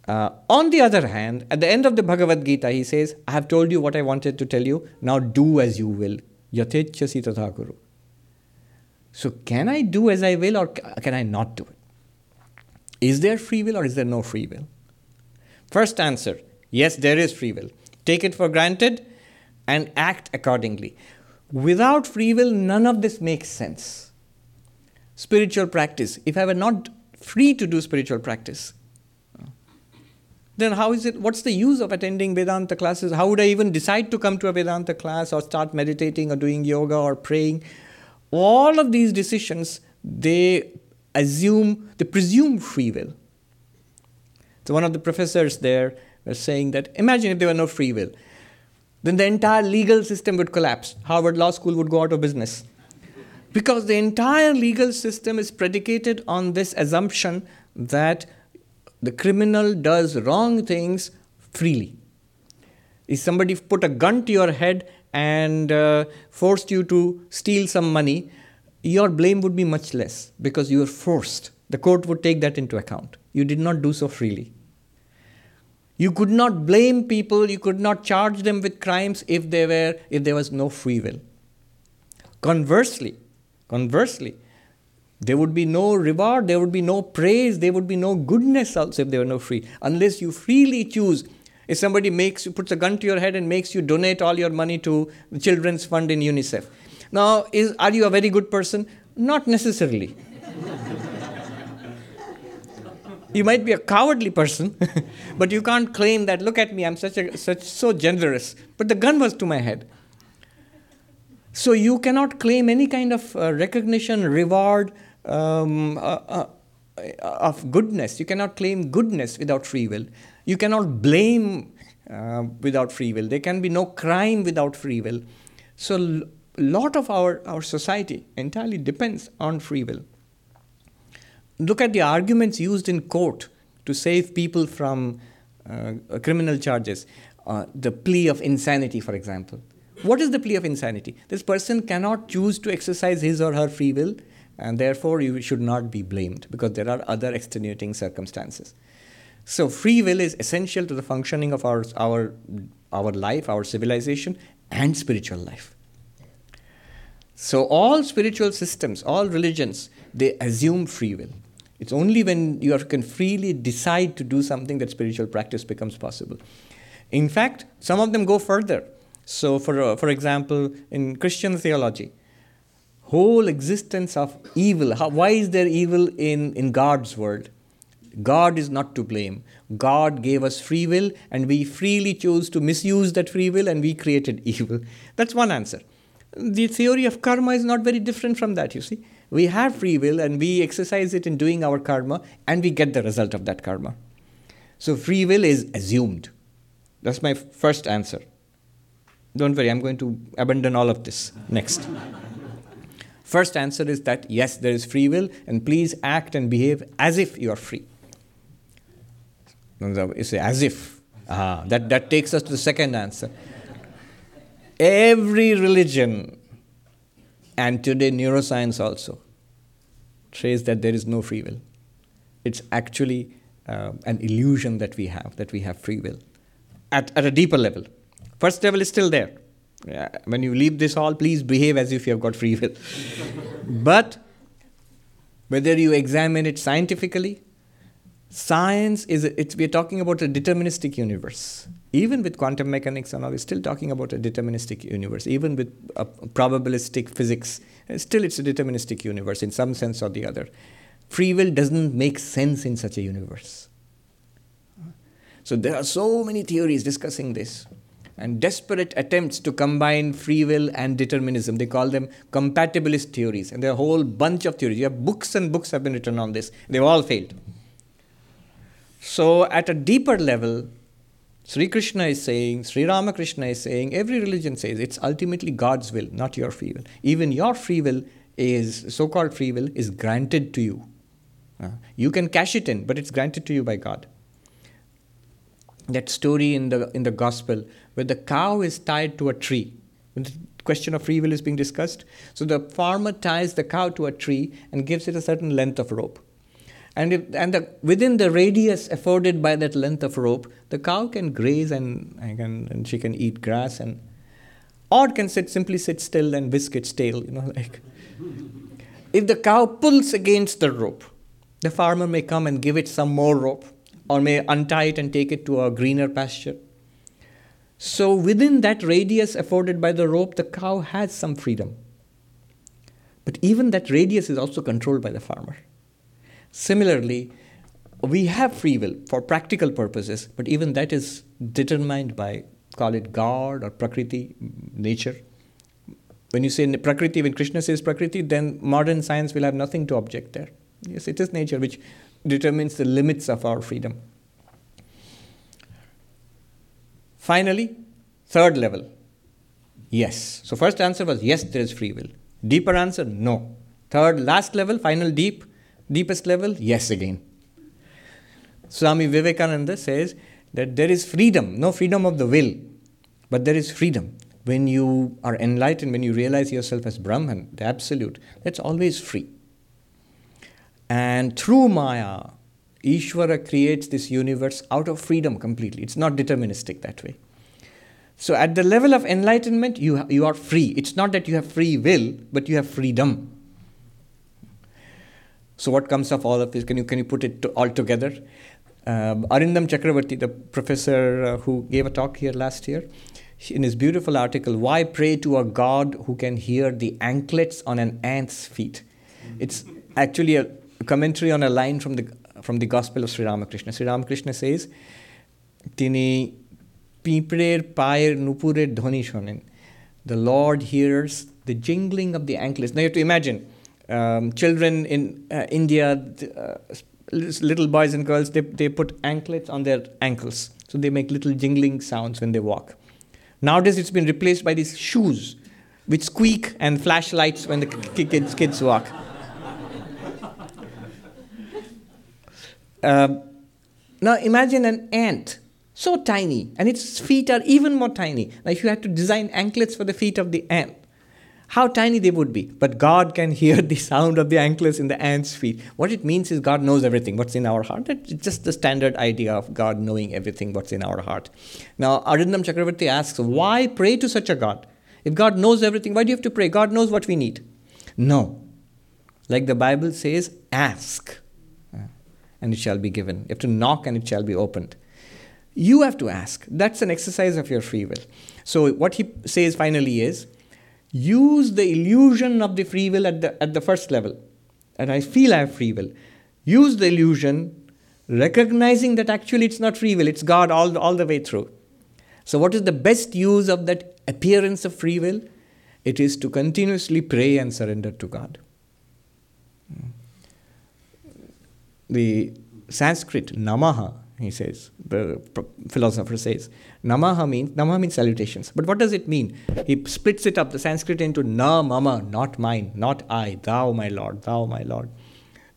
Uh, on the other hand, at the end of the Bhagavad Gita, he says, I have told you what I wanted to tell you. Now do as you will. Yatechasi tathakuru. So, can I do as I will or can I not do it? Is there free will or is there no free will? First answer yes, there is free will. Take it for granted and act accordingly. Without free will, none of this makes sense. Spiritual practice. If I were not free to do spiritual practice, then how is it what's the use of attending vedanta classes how would i even decide to come to a vedanta class or start meditating or doing yoga or praying all of these decisions they assume they presume free will so one of the professors there was saying that imagine if there were no free will then the entire legal system would collapse harvard law school would go out of business because the entire legal system is predicated on this assumption that the criminal does wrong things freely if somebody put a gun to your head and uh, forced you to steal some money, your blame would be much less because you were forced. The court would take that into account. You did not do so freely. You could not blame people, you could not charge them with crimes if they were if there was no free will. Conversely, conversely, there would be no reward, there would be no praise, there would be no goodness also if there were no free. Unless you freely choose If somebody makes puts a gun to your head and makes you donate all your money to the children's fund in UNICEF. Now, is are you a very good person? Not necessarily. You might be a cowardly person, [laughs] but you can't claim that. Look at me, I'm such a such so generous. But the gun was to my head. So you cannot claim any kind of uh, recognition, reward um, uh, uh, of goodness. You cannot claim goodness without free will. You cannot blame uh, without free will. There can be no crime without free will. So, a lot of our, our society entirely depends on free will. Look at the arguments used in court to save people from uh, criminal charges. Uh, the plea of insanity, for example. What is the plea of insanity? This person cannot choose to exercise his or her free will, and therefore you should not be blamed because there are other extenuating circumstances. So free will is essential to the functioning of our, our, our life, our civilization, and spiritual life. So all spiritual systems, all religions, they assume free will. It's only when you can freely decide to do something that spiritual practice becomes possible. In fact, some of them go further. So, for, uh, for example, in Christian theology, whole existence of evil, how, why is there evil in, in God's world? God is not to blame. God gave us free will, and we freely chose to misuse that free will, and we created [laughs] evil. That's one answer. The theory of karma is not very different from that, you see. We have free will, and we exercise it in doing our karma, and we get the result of that karma. So, free will is assumed. That's my first answer. Don't worry, I'm going to abandon all of this next. [laughs] First answer is that yes, there is free will, and please act and behave as if you are free. You say as if. Ah, that, that takes us to the second answer. Every religion, and today neuroscience also, says that there is no free will. It's actually uh, an illusion that we have, that we have free will at, at a deeper level. First level is still there. When you leave this hall, please behave as if you have got free will. [laughs] but whether you examine it scientifically, science is it's, we're talking about a deterministic universe. Even with quantum mechanics and all, we're still talking about a deterministic universe. Even with a probabilistic physics, uh, still it's a deterministic universe in some sense or the other. Free will doesn't make sense in such a universe. So there are so many theories discussing this and desperate attempts to combine free will and determinism. They call them compatibilist theories. And there are a whole bunch of theories. You have books and books have been written on this. They've all failed. So, at a deeper level, Sri Krishna is saying, Sri Ramakrishna is saying, every religion says it's ultimately God's will, not your free will. Even your free will is, so called free will, is granted to you. Uh, you can cash it in, but it's granted to you by God that story in the in the gospel where the cow is tied to a tree. When the question of free will is being discussed, so the farmer ties the cow to a tree and gives it a certain length of rope. And, if, and the, within the radius afforded by that length of rope, the cow can graze and, can, and she can eat grass and or can sit simply sit still and whisk its tail. You know, [laughs] like if the cow pulls against the rope, the farmer may come and give it some more rope or may untie it and take it to a greener pasture. So, within that radius afforded by the rope, the cow has some freedom. But even that radius is also controlled by the farmer. Similarly, we have free will for practical purposes, but even that is determined by, call it God or Prakriti, nature. When you say Prakriti, when Krishna says Prakriti, then modern science will have nothing to object there. Yes, it is nature which determines the limits of our freedom. Finally, third level yes. So, first answer was yes, there is free will. Deeper answer, no. Third, last level, final deep, deepest level, yes again. Swami Vivekananda says that there is freedom, no freedom of the will, but there is freedom. When you are enlightened, when you realize yourself as Brahman, the Absolute, that's always free. And through Maya, Ishvara creates this universe out of freedom completely. It's not deterministic that way. So, at the level of enlightenment, you, you are free. It's not that you have free will, but you have freedom. So what comes of all of this? Can you can you put it to, all together? Um, Arindam Chakrabarti, the professor uh, who gave a talk here last year, in his beautiful article, Why Pray to a God Who Can Hear the Anklets on an Ant's Feet? It's actually a commentary on a line from the, from the Gospel of Sri Ramakrishna. Sri Ramakrishna says, "Tini piper pair nupure dhoni শোনেন The Lord hears the jingling of the anklets. Now you have to imagine, um, children in uh, India, uh, little boys and girls, they, they put anklets on their ankles. So they make little jingling sounds when they walk. Nowadays it's been replaced by these shoes which squeak and flashlights when the kids, kids walk. Um, now imagine an ant, so tiny, and its feet are even more tiny. Now, if you had to design anklets for the feet of the ant, how tiny they would be. But God can hear the sound of the anklets in the ant's feet. What it means is God knows everything, what's in our heart. It's just the standard idea of God knowing everything, what's in our heart. Now, Arindam Chakrabarti asks, why pray to such a God? If God knows everything, why do you have to pray? God knows what we need. No. Like the Bible says, ask uh, and it shall be given. You have to knock and it shall be opened. You have to ask. That's an exercise of your free will. So, what he says finally is use the illusion of the free will at the, at the first level. And I feel I have free will. Use the illusion, recognizing that actually it's not free will, it's God all, all the way through. So, what is the best use of that appearance of free will? It is to continuously pray and surrender to God. Hmm. The Sanskrit, namaha, he says, the philosopher says. Namaha means, namaha means salutations. But what does it mean? He splits it up, the Sanskrit, into na mama, not mine, not I, thou my Lord, thou my Lord.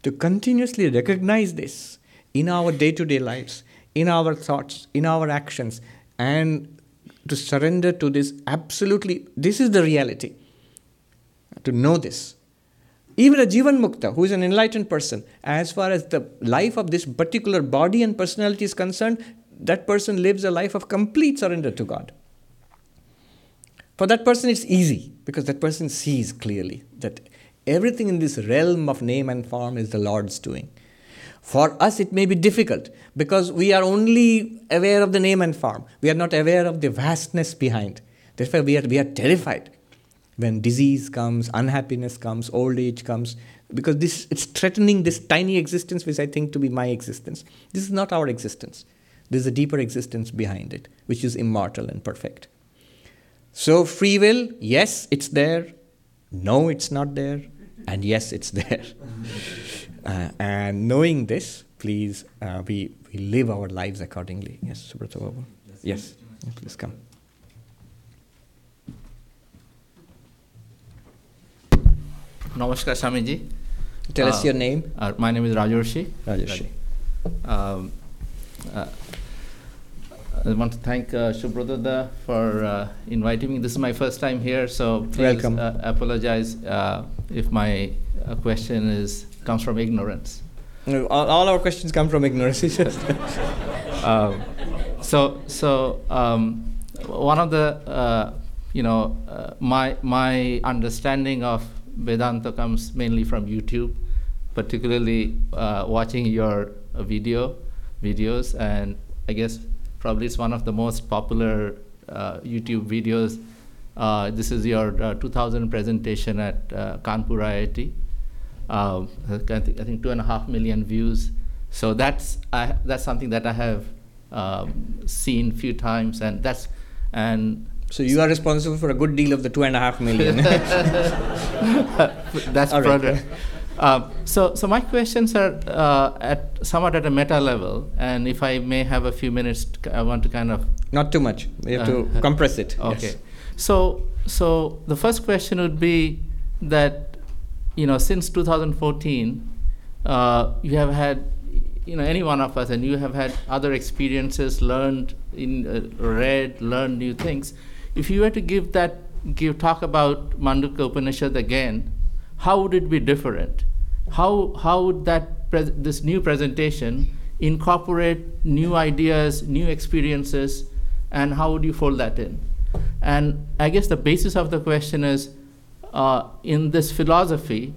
To continuously recognize this in our day to day lives, in our thoughts, in our actions, and to surrender to this absolutely, this is the reality. To know this. Even a Jivan Mukta, who is an enlightened person, as far as the life of this particular body and personality is concerned, that person lives a life of complete surrender to God. For that person, it's easy because that person sees clearly that everything in this realm of name and form is the Lord's doing. For us, it may be difficult because we are only aware of the name and form. We are not aware of the vastness behind. Therefore, we are, we are terrified when disease comes, unhappiness comes, old age comes, because this it's threatening this tiny existence which I think to be my existence. This is not our existence. There's a deeper existence behind it, which is immortal and perfect. So free will, yes, it's there. No, it's not there. And yes, it's there. [laughs] uh, and knowing this, please, uh, we, we live our lives accordingly. Yes, Subrata. Yes, please come. Namaskar, Swamiji. Tell us Uh, your name. Uh, my name is Rajarshi. Rajarshi. Um, uh, I want to thank uh, for uh, inviting me. This is my first time here, so please Welcome. Uh, apologize uh, if my uh, question is comes from ignorance. No, All, all our questions come from ignorance. [laughs] Just um, so so um, one of the uh, you know uh, my my understanding of Vedanta comes mainly from YouTube, particularly uh, watching your video videos, and I guess probably it's one of the most popular uh, YouTube videos. Uh, this is your uh, 2000 presentation at uh, Kanpur IIT. Um, I, think, I think two and a half million views. So that's I, that's something that I have um, seen few times, and that's and so you are responsible for a good deal of the two and a half million. [laughs] that's All right. product. Um, so, so my questions are uh, at somewhat at a meta level, and if I may have a few minutes, I want to kind of Not too much. We have to Uh, [laughs] compress it. Okay. Yes. So, so the first question would be that, you know, since 2014, uh, you have had, you know, any one of us, and you have had other experiences, learned, in, uh, read, learned new things. If you were to give that, give talk about Mandukya Upanishad again, how would it be different? How how would that pres- this new presentation incorporate new ideas, new experiences, and how would you fold that in? And I guess the basis of the question is uh, in this philosophy,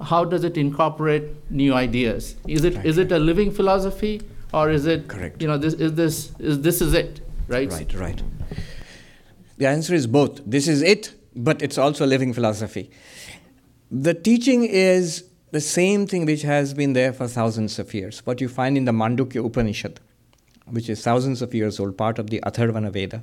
how does it incorporate new ideas? Is it is it a living philosophy, or is it Correct. You know, this is this is this is it, right? Right, right. The answer is both. This is it, but it's also a living philosophy. The teaching is the same thing which has been there for thousands of years. What you find in the Mandukya Upanishad, which is thousands of years old, part of the Atharvana Veda,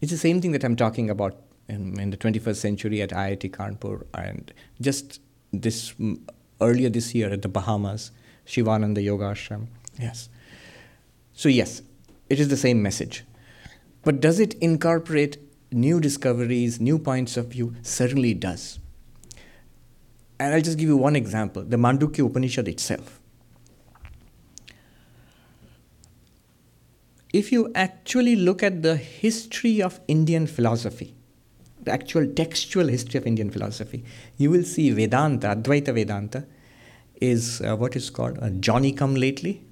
it's the same thing that I'm talking about in, in the 21st century at IIT Kanpur and just this mm, earlier this year at the Bahamas, Sivananda Yoga Ashram. Yes. So, yes, it is the same message. But does it incorporate new discoveries, new points of view? Certainly does. And I'll just give you one example the Mandukya Upanishad itself. If you actually look at the history of Indian philosophy, the actual textual history of Indian philosophy, you will see Vedanta, Advaita Vedanta, is uh, what is called a Johnny come lately.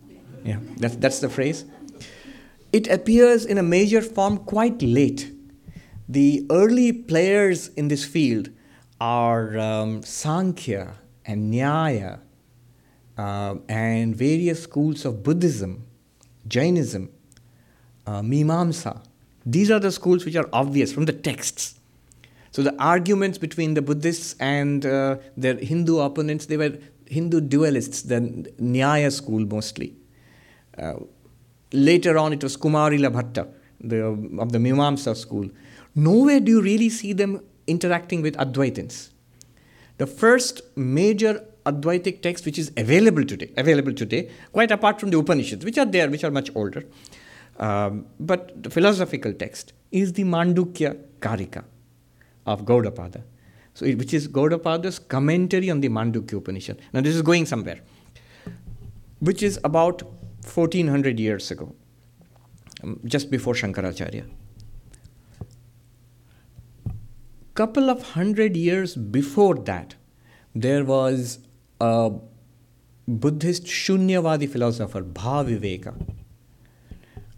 Yeah, that's, that's the phrase. It appears in a major form quite late. The early players in this field are um, Sankhya and Nyaya uh, and various schools of Buddhism, Jainism, uh, Mimamsa. These are the schools which are obvious from the texts. So the arguments between the Buddhists and uh, their Hindu opponents, they were Hindu dualists, the Nyaya school mostly. Uh, later on, it was Kumarila Bhatta the, of the Mimamsa school. Nowhere do you really see them interacting with Advaitins. The first major Advaitic text which is available today, available today, quite apart from the Upanishads, which are there, which are much older, um, but the philosophical text is the Mandukya Karika of Gaudapada, so which is Gaudapada's commentary on the Mandukya Upanishad. Now this is going somewhere, which is about 1400 years ago, um, just before Shankaracharya. Couple of hundred years before that, there was a Buddhist Shunyavadi philosopher, Bhaviveka.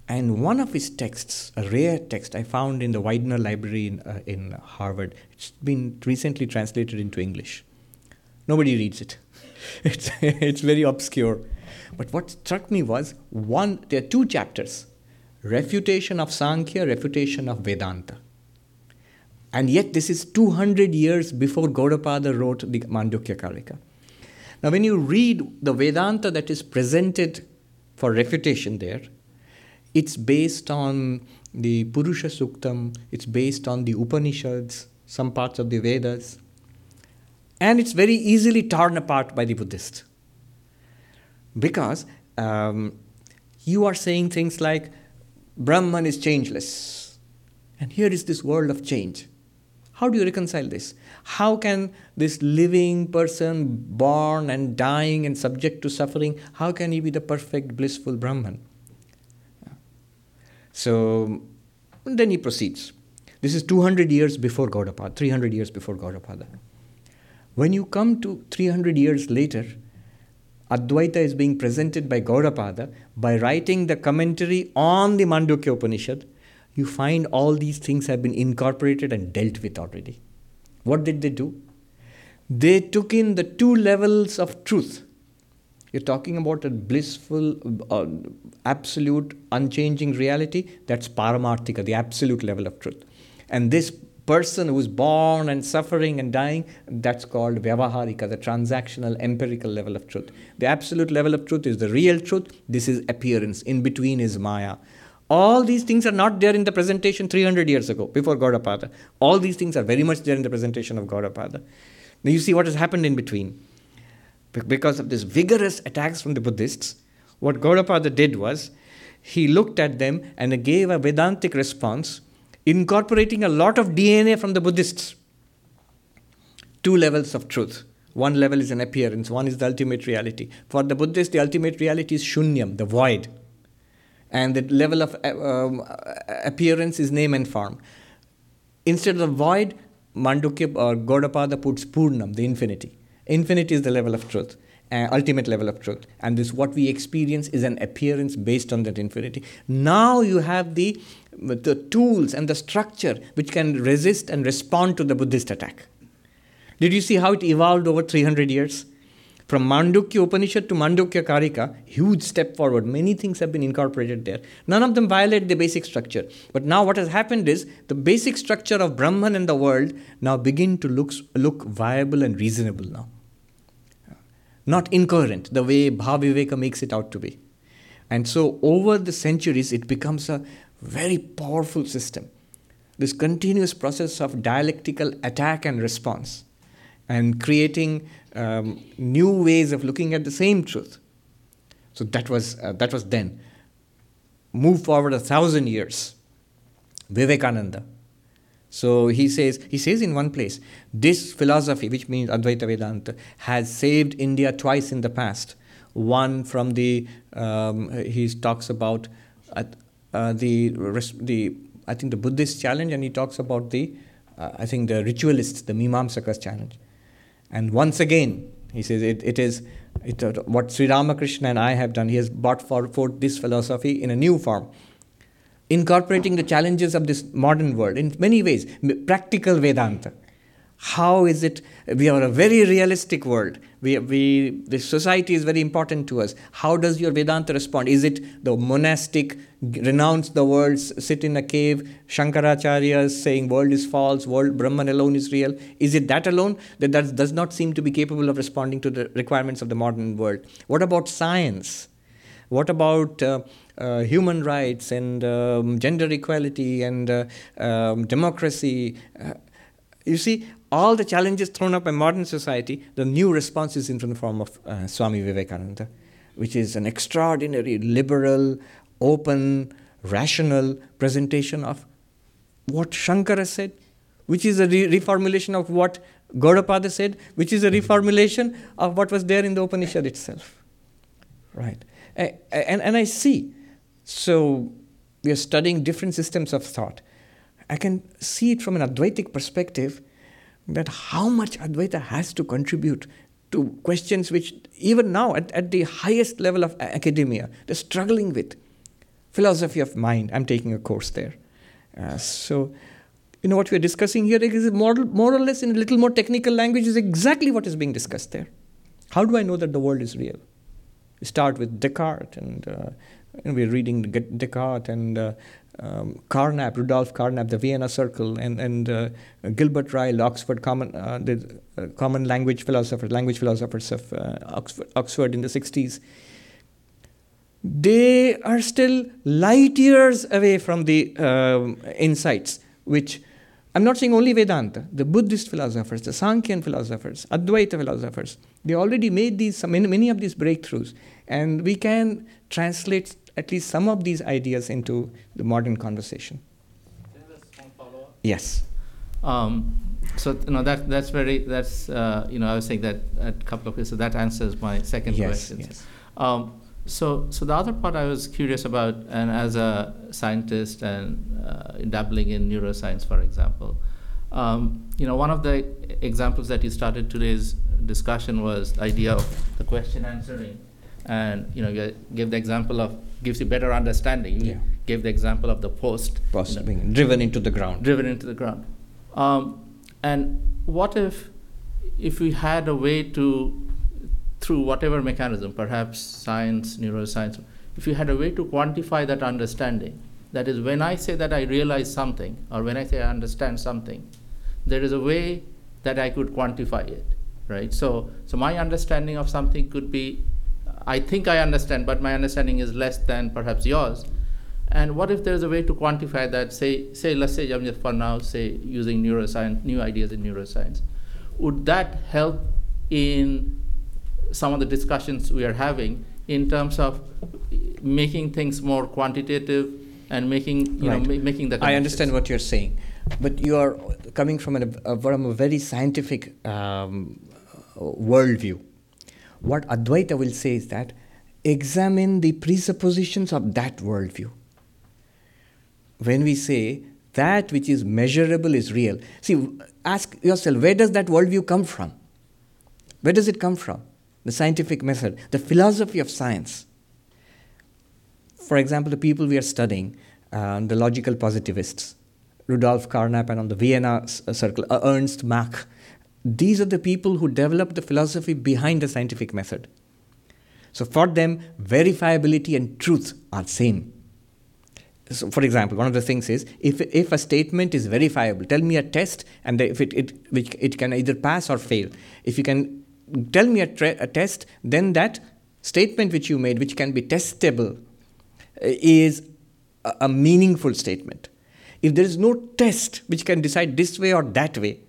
And one of his texts, a rare text I found in the Widener Library in, uh, in Harvard, it's been recently translated into English. Nobody reads it. [laughs] It's, it's very obscure. But what struck me was one, there are two chapters refutation of Sankhya, refutation of Vedanta. And yet, this is 200 years before Gaudapada wrote the Mandukya Karika. Now, when you read the Vedanta that is presented for refutation there, it's based on the Purusha Suktam, it's based on the Upanishads, some parts of the Vedas, and it's very easily torn apart by the Buddhist. Because um, you are saying things like, Brahman is changeless, and here is this world of change. How do you reconcile this? How can this living person, born and dying and subject to suffering, how can he be the perfect, blissful Brahman? So then he proceeds. This is 200 years before Gaudapada, 300 years before Gaudapada. When you come to 300 years later, Advaita is being presented by Gaudapada by writing the commentary on the Mandukya Upanishad. You find all these things have been incorporated and dealt with already. What did they do? They took in the two levels of truth. You're talking about a blissful, uh, absolute, unchanging reality. That's Paramarthika, the absolute level of truth. And this person who's born and suffering and dying, that's called Vyavaharika, the transactional, empirical level of truth. The absolute level of truth is the real truth. This is appearance. In between is Maya. All these things are not there in the presentation 300 years ago, before Gaudapada. All these things are very much there in the presentation of Gaudapada. Now you see what has happened in between. Because of this vigorous attacks from the Buddhists, what Gaudapada did was he looked at them and gave a Vedantic response, incorporating a lot of DNA from the Buddhists. Two levels of truth. One level is an appearance, one is the ultimate reality. For the Buddhists, the ultimate reality is shunyam, the void. And the level of uh, um, appearance is name and form. Instead of the void, Mandukya or Gaudapada puts Purnam, the infinity. Infinity is the level of truth, uh, ultimate level of truth. And this, what we experience, is an appearance based on that infinity. Now you have the, the tools and the structure which can resist and respond to the Buddhist attack. Did you see how it evolved over 300 years? From Mandukya Upanishad to Mandukya Karika, huge step forward. Many things have been incorporated there. None of them violate the basic structure. But now what has happened is the basic structure of Brahman and the world now begin to look, look viable and reasonable now. Not incoherent, the way Bhaviveka makes it out to be. And so over the centuries, it becomes a very powerful system. This continuous process of dialectical attack and response and creating um, new ways of looking at the same truth. So that was, uh, that was then. Move forward a thousand years. Vivekananda. So he says, he says in one place, this philosophy, which means Advaita Vedanta, has saved India twice in the past. One from the, um, he talks about the, the, I think the Buddhist challenge, and he talks about the, uh, I think the ritualists, the Mimamsakas challenge. And once again, he says it, it is it, uh, what Sri Ramakrishna and I have done. He has brought forth this philosophy in a new form, incorporating the challenges of this modern world in many ways. Practical Vedanta. How is it? We are a very realistic world. We, we, the society is very important to us. How does your Vedanta respond? Is it the monastic, renounce the world, sit in a cave, Shankaracharya saying world is false, world Brahman alone is real? Is it that alone that, that does not seem to be capable of responding to the requirements of the modern world? What about science? What about uh, uh, human rights and um, gender equality and uh, um, democracy? Uh, you see, all the challenges thrown up by modern society, the new response is in the form of uh, Swami Vivekananda, which is an extraordinary, liberal, open, rational presentation of what Shankara said, which is a re- reformulation of what Gaudapada said, which is a reformulation of what was there in the Upanishad itself. Right? And, and, and I see. So we are studying different systems of thought. I can see it from an Advaitic perspective that how much Advaita has to contribute to questions which, even now, at, at the highest level of academia, they're struggling with. Philosophy of mind, I'm taking a course there. Uh, so, you know, what we're discussing here is more, more or less in a little more technical language, is exactly what is being discussed there. How do I know that the world is real? We start with Descartes, and, uh, and we're reading Descartes and uh, um, Carnap, Rudolf Carnap, the Vienna Circle, and, and uh, Gilbert Ryle, Oxford Common, uh, the uh, Common Language philosophers, language philosophers of uh, Oxford, Oxford in the 60s, they are still light years away from the um, insights which I'm not saying only Vedanta, the Buddhist philosophers, the Sankhyan philosophers, Advaita philosophers, they already made these many, many of these breakthroughs, and we can translate at least some of these ideas into the modern conversation. Yes. Um, so you know that that's very that's uh, you know I was saying that a couple of years so that answers my second yes, question. Yes. Um, so so the other part I was curious about, and as a scientist and uh, dabbling in neuroscience, for example, um, you know one of the examples that you started today's discussion was the idea of the question answering, and you know you gave the example of gives you better understanding. You yeah. gave the example of the post. Post you know, being driven into the ground. Driven into the ground. Um, and what if, if we had a way to, through whatever mechanism, perhaps science, neuroscience, if we had a way to quantify that understanding, that is, when I say that I realize something, or when I say I understand something, there is a way that I could quantify it, right? So, so my understanding of something could be I think I understand, but my understanding is less than perhaps yours. And what if there's a way to quantify that? Say, say, let's say, just for now, say, using neuroscience, new ideas in neuroscience, would that help in some of the discussions we are having in terms of making things more quantitative and making, you right. know, ma- making the. I understand what you're saying, but you are coming from, an, a, from a very scientific um, worldview what Advaita will say is that examine the presuppositions of that worldview. When we say that which is measurable is real, see, ask yourself where does that worldview come from? Where does it come from? The scientific method, the philosophy of science. For example, the people we are studying, uh, the logical positivists, Rudolf Carnap and on the Vienna Circle, uh, Ernst Mach, these are the people who developed the philosophy behind the scientific method. So for them, verifiability and truth are same. So for example, one of the things is if, if a statement is verifiable, tell me a test, and if it, it, which it can either pass or fail. If you can tell me a, a test, then that statement which you made, which can be testable, eh, is a, a meaningful statement. If there is no test which can decide this way or that way,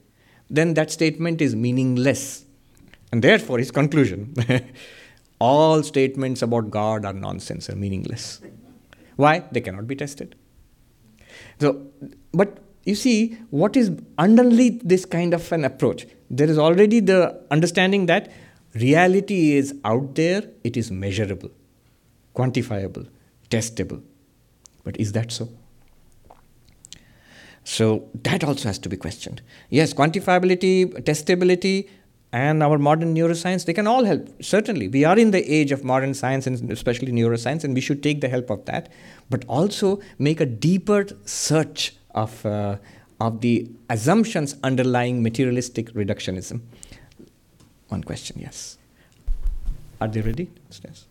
then that statement is meaningless. And therefore, his conclusion [laughs] all statements about God are nonsense, are meaningless. Why? They cannot be tested. So, but you see, what is underneath this kind of an approach? There is already the understanding that reality is out there, it is measurable, quantifiable, testable. But is that so? So that also has to be questioned. Yes, quantifiability, testability, and our modern neuroscience, they can all help. Certainly, we are in the age of modern science and especially neuroscience, and we should take the help of that, but also make a deeper search of, uh, of the assumptions underlying materialistic reductionism. One question, yes. Are they ready? Yes.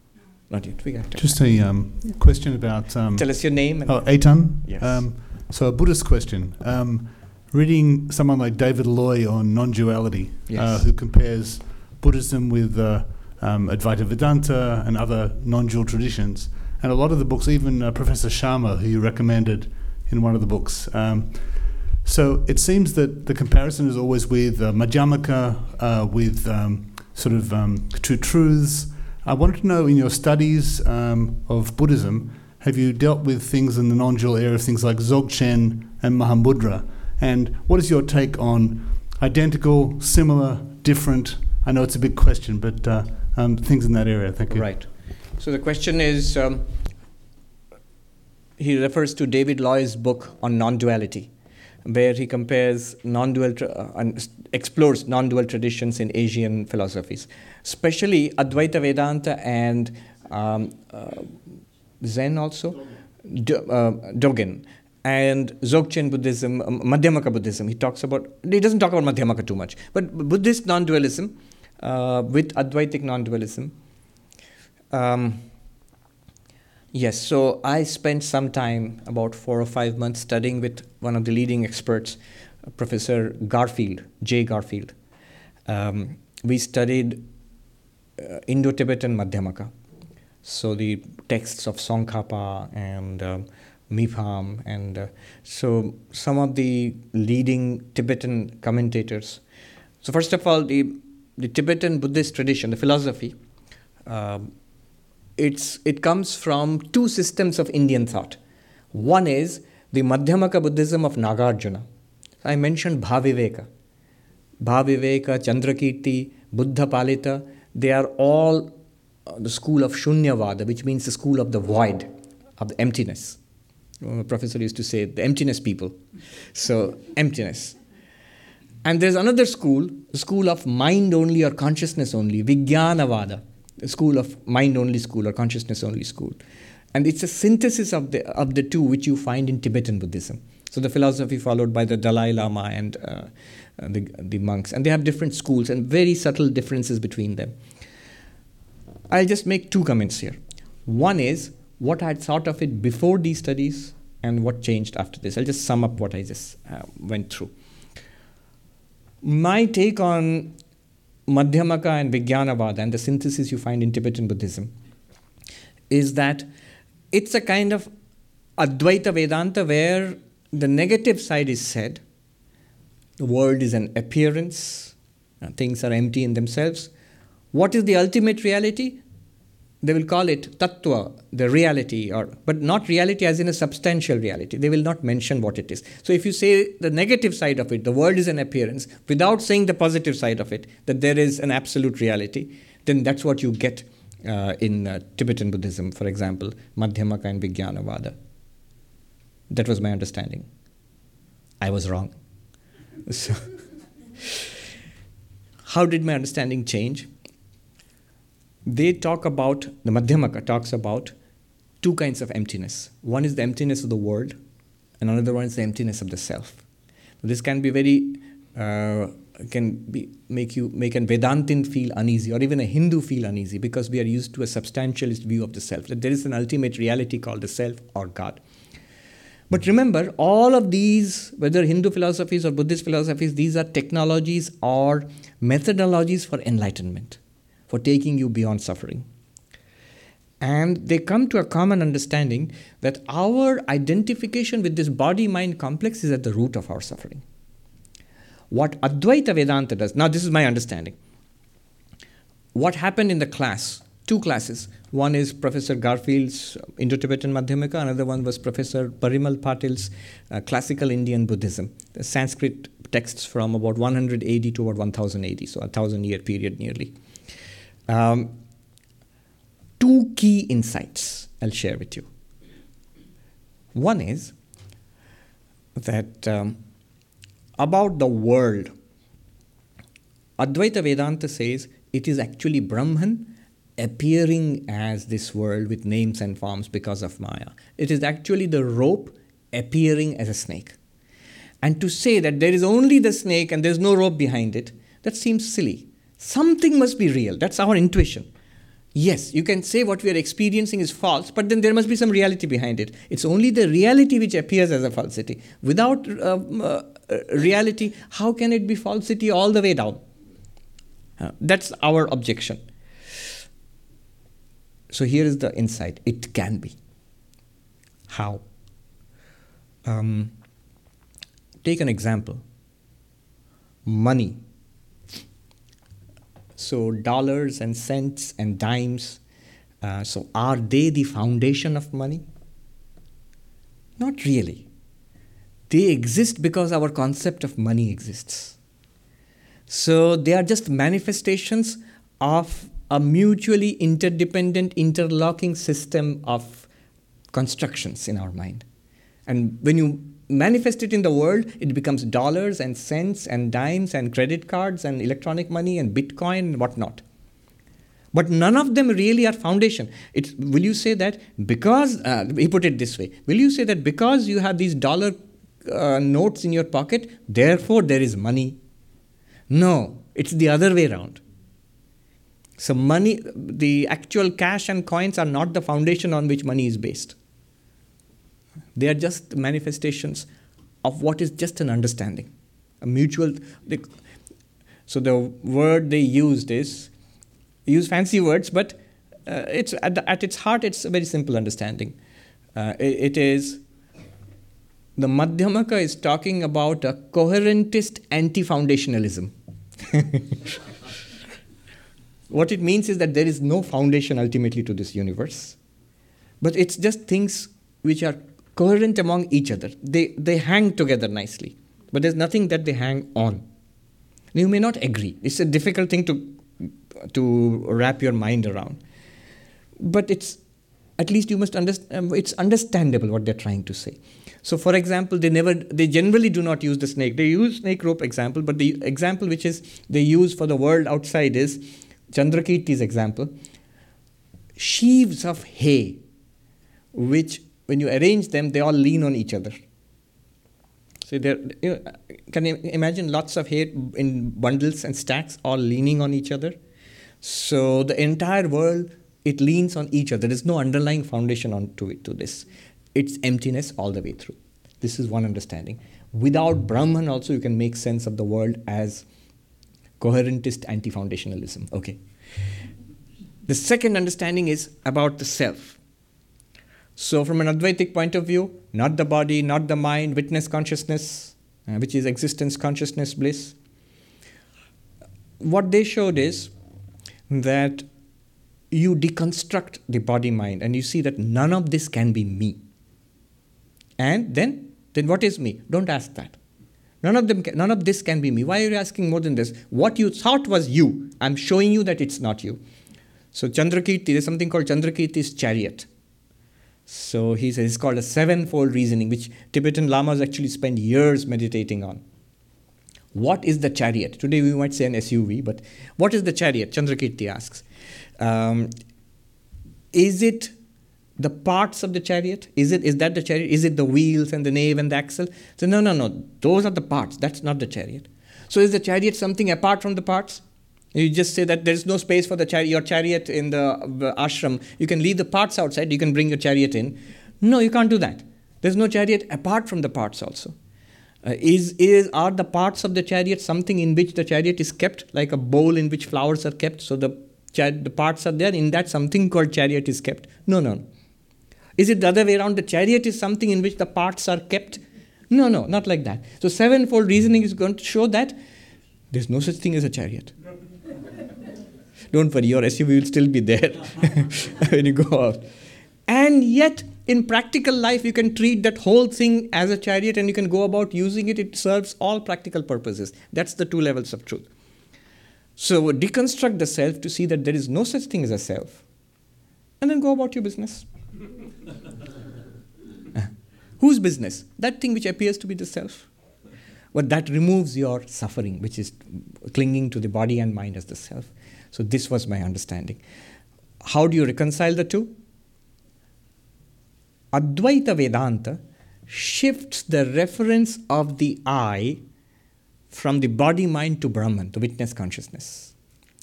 Not yet. We got Just a um, question about. Um, Tell us your name. And oh, Eitan. Yes. Um, so a Buddhist question. Um, reading someone like David Loy on non-duality, uh, who compares Buddhism with uh, um, Advaita Vedanta and other non-dual traditions, and a lot of the books, even uh, Professor Sharma, who you recommended in one of the books. Um, so it seems that the comparison is always with uh, Madhyamaka, uh, with um, sort of um, two truths. I wanted to know in your studies um, of Buddhism, have you dealt with things in the non-dual area, things like Dzogchen and Mahamudra? And what is your take on identical, similar, different? I know it's a big question, but uh, um, things in that area. Thank you. Right. So the question is um, he refers to David Loy's book on non duality, where he compares non dual tra- uh, and explores non dual traditions in Asian philosophies, especially Advaita Vedanta and um, uh, Zen also, Do, uh, Dogen. And Dzogchen Buddhism, um, Madhyamaka Buddhism, he talks about, he doesn't talk about Madhyamaka too much, but Buddhist non dualism uh, with Advaitic non dualism. Um, yes, so I spent some time, about four or five months, studying with one of the leading experts, Professor Garfield, J. Garfield. Um, we studied uh, Indo Tibetan Madhyamaka, so the texts of Tsongkhapa and um, Mipham, and uh, so some of the leading Tibetan commentators. So, first of all, the, the Tibetan Buddhist tradition, the philosophy, um, it's, it comes from two systems of Indian thought. One is the Madhyamaka Buddhism of Nagarjuna. I mentioned Bhaviveka. Bhaviveka, Chandrakirti, Buddha Palita, they are all uh, the school of Shunyavada, which means the school of the void, of the emptiness. Uh, professor used to say the emptiness people. So, emptiness. And there's another school, the school of mind only or consciousness only, Vijnanavada a school of mind only school or consciousness only school. And it's a synthesis of the, of the two which you find in Tibetan Buddhism. So the philosophy followed by the Dalai Lama and uh, uh, the, the monks. And they have different schools and very subtle differences between them. I'll just make two comments here. One is what I had thought of it before these studies and what changed after this. I'll just sum up what I just uh, went through. My take on Madhyamaka and Vijnanavada and the synthesis you find in Tibetan Buddhism is that it's a kind of Advaita Vedanta where the negative side is said, the world is an appearance, things are empty in themselves. What is the ultimate reality? They will call it tattva, the reality, or but not reality as in a substantial reality. They will not mention what it is. So if you say the negative side of it, the world is an appearance, without saying the positive side of it, that there is an absolute reality, then that's what you get uh, in uh, Tibetan Buddhism, for example, Madhyamaka and Vijnanavada. That was my understanding. I was wrong. [laughs] So, [laughs] how did my understanding change? They talk about, the Madhyamaka talks about two kinds of emptiness. One is the emptiness of the world, and another one is the emptiness of the self. This can be very uh, can be, make you make a Vedantin feel uneasy or even a Hindu feel uneasy because we are used to a substantialist view of the self that there is an ultimate reality called the self or God. But remember, all of these, whether Hindu philosophies or Buddhist philosophies, these are technologies or methodologies for enlightenment, for taking you beyond suffering. And they come to a common understanding that our identification with this body mind complex is at the root of our suffering. What Advaita Vedanta does, now this is my understanding. What happened in the class, two classes, one is Professor Garfield's Indo Tibetan Madhyamaka, another one was Professor Parimal Patil's uh, Classical Indian Buddhism, Sanskrit texts from about 100 AD to about 1000 AD, so a thousand year period nearly. Um, two key insights I'll share with you. One is that um, about the world, Advaita Vedanta says it is actually Brahman appearing as this world with names and forms because of Maya. It is actually the rope appearing as a snake. And to say that there is only the snake and there's no rope behind it, that seems silly. Something must be real. That's our intuition. Yes, you can say what we are experiencing is false, but then there must be some reality behind it. It's only the reality which appears as a falsity. Without uh, uh, reality, how can it be falsity all the way down? Uh, that's our objection. So here is the insight it can be. How? Um, take an example money so, dollars and cents and dimes. Uh, so, are they the foundation of money? Not really. They exist because our concept of money exists. So, they are just manifestations of a mutually interdependent, interlocking system of constructions in our mind. And when you manifest it in the world, it becomes dollars and cents and dimes and credit cards and electronic money and Bitcoin and whatnot. But none of them really are foundation. It's, will you say that because, uh, he put it this way, will you say that because you have these dollar uh, notes in your pocket, therefore there is money? No, it's the other way around. So, money, the actual cash and coins are not the foundation on which money is based. They are just manifestations of what is just an understanding, a mutual. They, so the word they used is use fancy words, but uh, it's at, the, at, its heart it's a very simple understanding. Uh, it, it is the Madhyamaka is talking about a coherentist anti-foundationalism. [laughs] what it means is that there is no foundation ultimately to this universe, but it's just things which are coherent among each other. They, they hang together nicely, but there's nothing that they hang on. You may not agree. It's a difficult thing to, to wrap your mind around. But it's at least you must understand um, it's understandable what they're trying to say so for example they never they generally do not use the snake they use snake rope example but the example which is they use for the world outside is chandrakirti's example sheaves of hay which when you arrange them, they all lean on each other. So there, you know, can you imagine lots of hair in bundles and stacks all leaning on each other? So the entire world it leans on each other. There is no underlying foundation onto it to this. It's emptiness all the way through. This is one understanding. Without Brahman, also you can make sense of the world as coherentist anti-foundationalism. Okay. The second understanding is about the self. So, from an Advaitic point of view, not the body, not the mind, witness consciousness, uh, which is existence, consciousness, bliss. What they showed is that you deconstruct the body mind and you see that none of this can be me. And then, then what is me? Don't ask that. None of them, can, none of this can be me. Why are you asking more than this? What you thought was you, I'm showing you that it's not you. So Chandrakirti, there's something called Chandrakirti's chariot. So he says it's called a sevenfold reasoning, which Tibetan lamas actually spend years meditating on. What is the chariot? Today we might say an SUV, but what is the chariot? Chandrakirti asks. Um, is it the parts of the chariot? Is it is that the chariot? Is it the wheels and the nave and the axle? So no, no, no. Those are the parts. That's not the chariot. So is the chariot something apart from the parts? You just say that there is no space for the chari- your chariot in the, the ashram. You can leave the parts outside. You can bring your chariot in. No, you can't do that. There's no chariot apart from the parts also. Uh, is, is are the parts of the chariot something in which the chariot is kept, like a bowl in which flowers are kept? So the char- the parts are there. In that, something called chariot is kept. No, no. Is it the other way around? The chariot is something in which the parts are kept. No, no, not like that. So sevenfold reasoning is going to show that there's no such thing as a chariot. Don't worry, your SUV will still be there [laughs] when you go out. And yet, in practical life, you can treat that whole thing as a chariot and you can go about using it. It serves all practical purposes. That's the two levels of truth. So, deconstruct the self to see that there is no such thing as a self. And then go about your business. [laughs] Uh, whose business? That thing which appears to be the self. But that removes your suffering, which is clinging to the body and mind as the self. So, this was my understanding. How do you reconcile the two? Advaita Vedanta shifts the reference of the I from the body mind to Brahman, to witness consciousness.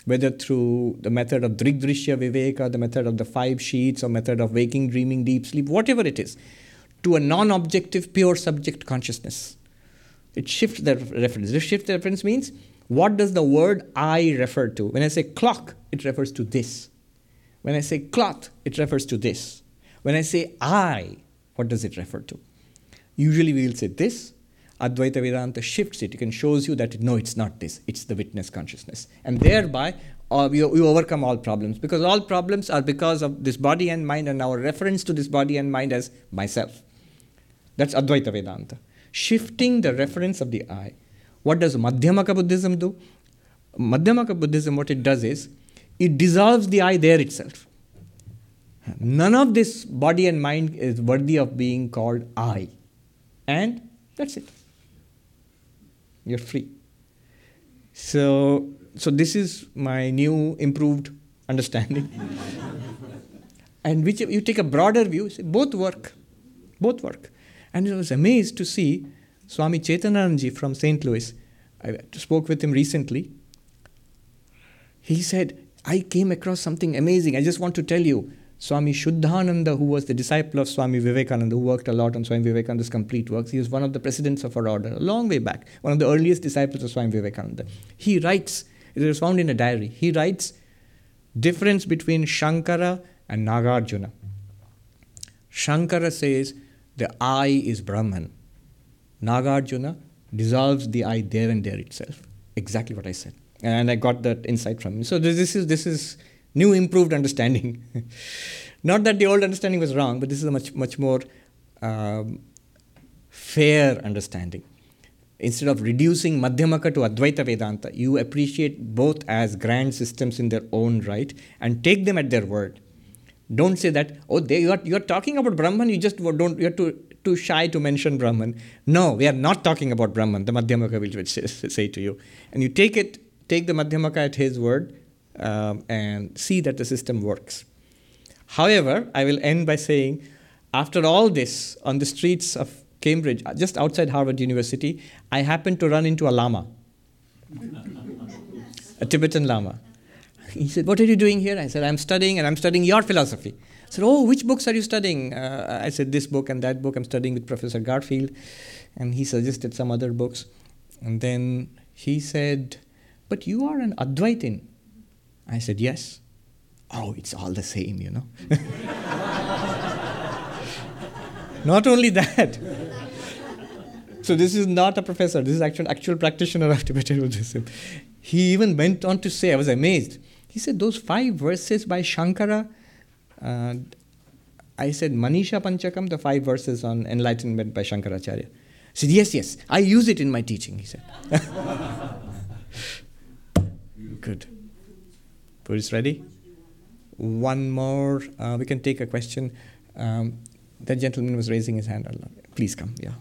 Whether through the method of Drigdrishya Viveka, the method of the five sheaths, or method of waking, dreaming, deep sleep, whatever it is, to a non objective, pure subject consciousness. It shifts the reference. This shift the reference means what does the word I refer to? When I say clock, it refers to this. When I say cloth, it refers to this. When I say I, what does it refer to? Usually we will say this. Advaita Vedanta shifts it. Can shows you that no, it's not this. It's the witness consciousness, and thereby uh, we overcome all problems because all problems are because of this body and mind and our reference to this body and mind as myself. That's Advaita Vedanta. Shifting the reference of the I. What does Madhyamaka Buddhism do? Madhyamaka Buddhism, what it does is, it dissolves the I there itself. None of this body and mind is worthy of being called I. And that's it. You're free. So, so this is my new improved understanding. [laughs] and which you take a broader view, both work. Both work. And I was amazed to see Swami Chetananandji from St. Louis. I spoke with him recently. He said, I came across something amazing. I just want to tell you. Swami Shuddhananda, who was the disciple of Swami Vivekananda, who worked a lot on Swami Vivekananda's complete works, he was one of the presidents of our order, a long way back, one of the earliest disciples of Swami Vivekananda. He writes, it was found in a diary, he writes, difference between Shankara and Nagarjuna. Shankara says, the I is Brahman. Nagarjuna dissolves the I there and there itself. Exactly what I said. And I got that insight from him. So this is this is new improved understanding. [laughs] Not that the old understanding was wrong, but this is a much much more um, fair understanding. Instead of reducing Madhyamaka to Advaita Vedanta, you appreciate both as grand systems in their own right and take them at their word. Don't say that, oh, they, you, are, you are talking about Brahman, you just don't, you're too, too shy to mention Brahman. No, we are not talking about Brahman, the Madhyamaka will [laughs] say, to you. And you take it, take the Madhyamaka at his word um, and see that the system works. However, I will end by saying, after all this, on the streets of Cambridge, just outside Harvard University, I happened to run into a lama, [laughs] a Tibetan lama. He said, What are you doing here? I said, I'm studying and I'm studying your philosophy. Said, Oh, which books are you studying? Uh, I said, This book and that book. I'm studying with Professor Garfield. And he suggested some other books. And then he said, But you are an Advaitin. I said, Yes. Oh, it's all the same, you know. [laughs] not only that. So this is not a professor. This is actual actual practitioner of Tibetan Buddhism. He even went on to say, I was amazed. He said those five verses by Shankara. Uh, I said Manisha Panchakam, the five verses on enlightenment by Shankaracharya. He said, Yes, yes, I use it in my teaching, he said. [laughs] Good. Buddhist ready? One more. Uh, we can take a question. Um, that gentleman was raising his hand. Please come, yeah.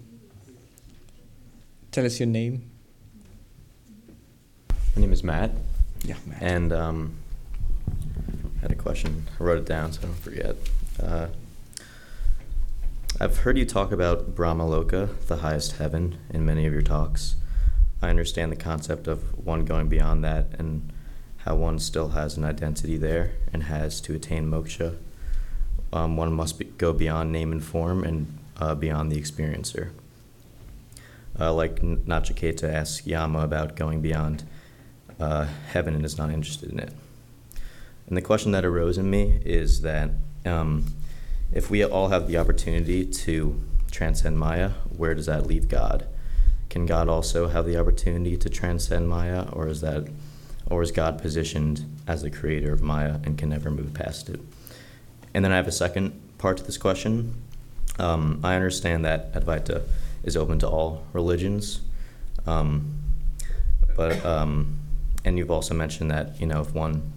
Tell us your name. My name is Matt. Yeah, Matt. And um, I had a question. I wrote it down so I don't forget. Uh, I've heard you talk about Brahmaloka, the highest heaven, in many of your talks. I understand the concept of one going beyond that and how one still has an identity there and has to attain moksha. Um, one must be, go beyond name and form and uh, beyond the experiencer. Uh, like Nachiketa asks Yama about going beyond uh, heaven and is not interested in it. And the question that arose in me is that um, if we all have the opportunity to transcend Maya, where does that leave God? Can God also have the opportunity to transcend Maya, or is that, or is God positioned as the creator of Maya and can never move past it? And then I have a second part to this question. Um, I understand that Advaita is open to all religions, um, but um, and you've also mentioned that you know if one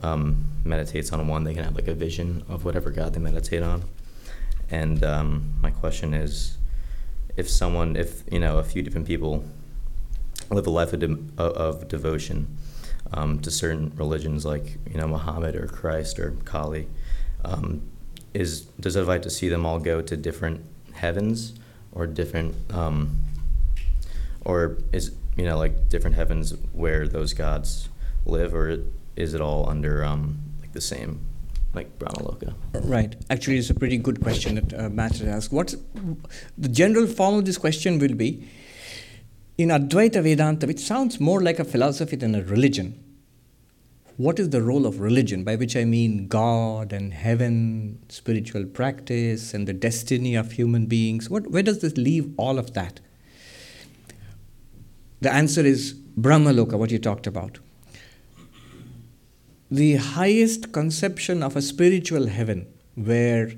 um, meditates on one, they can have like a vision of whatever God they meditate on. And um, my question is, if someone, if you know, a few different people live a life of, de- of devotion um, to certain religions, like you know Muhammad or Christ or Kali, um, is does it invite to see them all go to different heavens or different, um, or is you know like different heavens where those gods live, or is it all under um, like the same like Brahmaloka? Right. Actually, it's a pretty good question that uh, Matt has asked. What's the general form of this question will be in Advaita Vedanta, which sounds more like a philosophy than a religion. What is the role of religion? By which I mean God and heaven, spiritual practice, and the destiny of human beings. What, where does this leave all of that? The answer is Brahmaloka, what you talked about the highest conception of a spiritual heaven where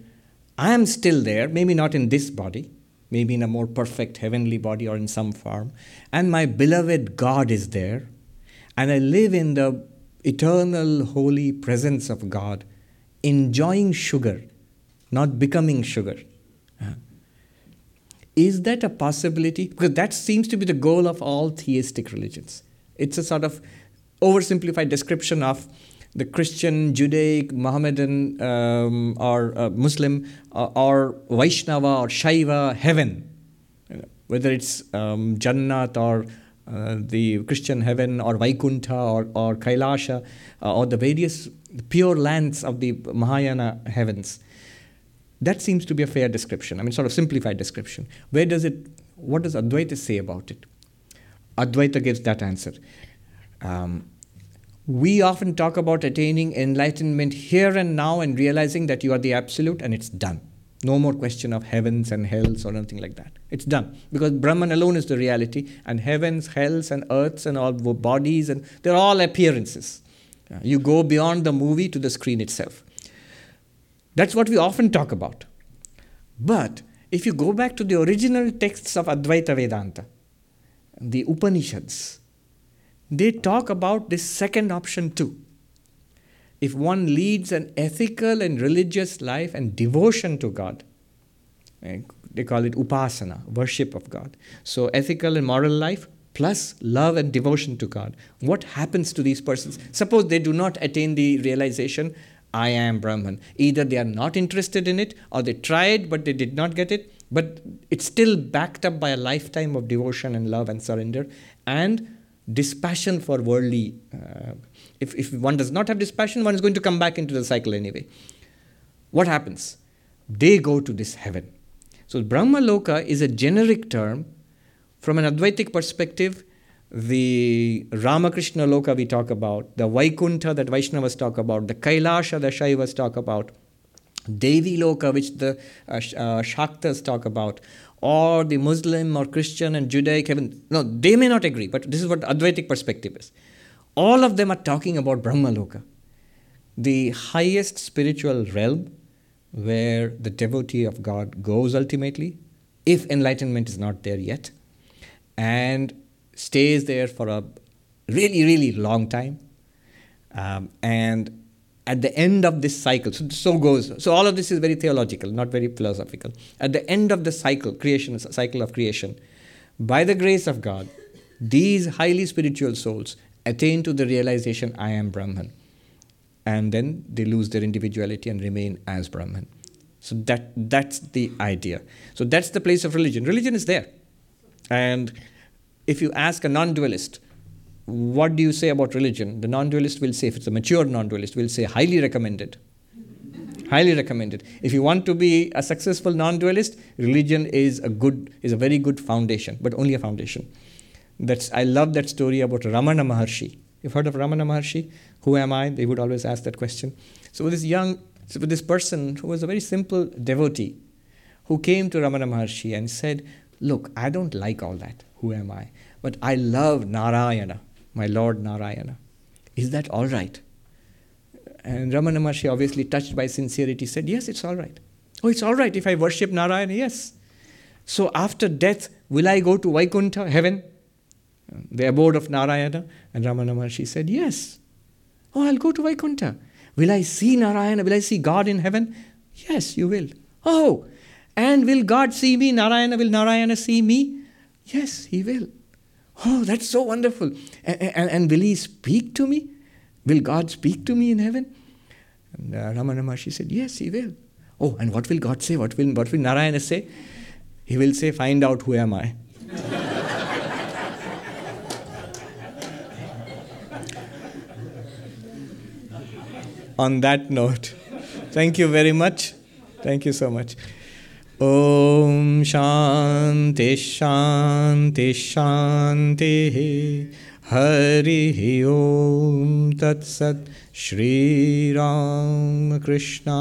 I am still there, maybe not in this body, maybe in a more perfect heavenly body or in some form, and my beloved God is there, and I live in the eternal holy presence of God, enjoying sugar, not becoming sugar. Uh, is that a possibility? Because that seems to be the goal of all theistic religions. It's a sort of oversimplified description of the Christian, Judaic, Mohammedan, um, or uh, Muslim, uh, or Vaishnava, or Shaiva heaven, whether it's um, Jannat or uh, the Christian heaven, or Vaikuntha, or, or Kailasha, uh, or the various pure lands of the Mahayana heavens. That seems to be a fair description. I mean, sort of simplified description. Where does it? What does Advaita say about it? Advaita gives that answer. Um, we often talk about attaining enlightenment here and now and realizing that you are the absolute and it's done. No more question of heavens and hells or anything like that. It's done because Brahman alone is the reality, and heavens, hells, and earths, and all bodies, and they're all appearances. Uh, you go beyond the movie to the screen itself. That's what we often talk about. But if you go back to the original texts of Advaita Vedanta, the Upanishads, they talk about this second option too. If one leads an ethical and religious life and devotion to God, eh, they call it upasana, worship of God. So, ethical and moral life plus love and devotion to God. What happens to these persons? Suppose they do not attain the realization, I am Brahman. Either they are not interested in it or they tried but they did not get it, but it's still backed up by a lifetime of devotion and love and surrender. And dispassion for worldly. Uh, if, if one does not have dispassion, one is going to come back into the cycle anyway. What happens? They go to this heaven. So, Brahma Loka is a generic term. From an Advaitic perspective, the Ramakrishna Loka we talk about, the Vaikuntha that Vaishnavas talk about, the Kailasha that Shaivas talk about, Devi Loka, which the uh, uh, Shaktas talk about, or the Muslim or Christian and Judaic heaven. No, they may not agree, but this is what Advaitic perspective is. All of them are talking about Brahmaloka, the highest spiritual realm where the devotee of God goes ultimately, if enlightenment is not there yet, and stays there for a really, really long time. Um, and at the end of this cycle, so, so goes. So all of this is very theological, not very philosophical. At the end of the cycle, creation cycle of creation, by the grace of God, these highly spiritual souls attain to the realization, I am Brahman. And then they lose their individuality and remain as Brahman. So that that's the idea. So that's the place of religion. Religion is there. And if you ask a non dualist, what do you say about religion? The non dualist will say, if it's a mature non dualist, will say, highly recommended. [laughs] highly recommended. If you want to be a successful non dualist, religion is a good, is a very good foundation, but only a foundation. That's, I love that story about Ramana Maharshi. You've heard of Ramana Maharshi? Who am I? They would always ask that question. So, this young, so this person who was a very simple devotee, who came to Ramana Maharshi and said, Look, I don't like all that. Who am I? But I love Narayana, my Lord Narayana. Is that all right? And Ramana Maharshi, obviously touched by sincerity, said, Yes, it's all right. Oh, it's all right if I worship Narayana? Yes. So after death, will I go to Vaikuntha, heaven? The abode of Narayana? And Ramana Maharshi said, Yes. Oh, I'll go to Vaikuntha. Will I see Narayana? Will I see God in heaven? Yes, you will. Oh, and will God see me? Narayana, will Narayana see me? Yes, he will. Oh, that's so wonderful. And, and, and will he speak to me? Will God speak to me in heaven? And uh, said, Yes, he will. Oh, and what will God say? What will, what will Narayana say? He will say, Find out who am I. [laughs] On that note, thank you very much. Thank you so much. ॐ शान्तिशान्तिशः हरिः ॐ तत्सत् श्रीराम कृष्णार्पणमस्तु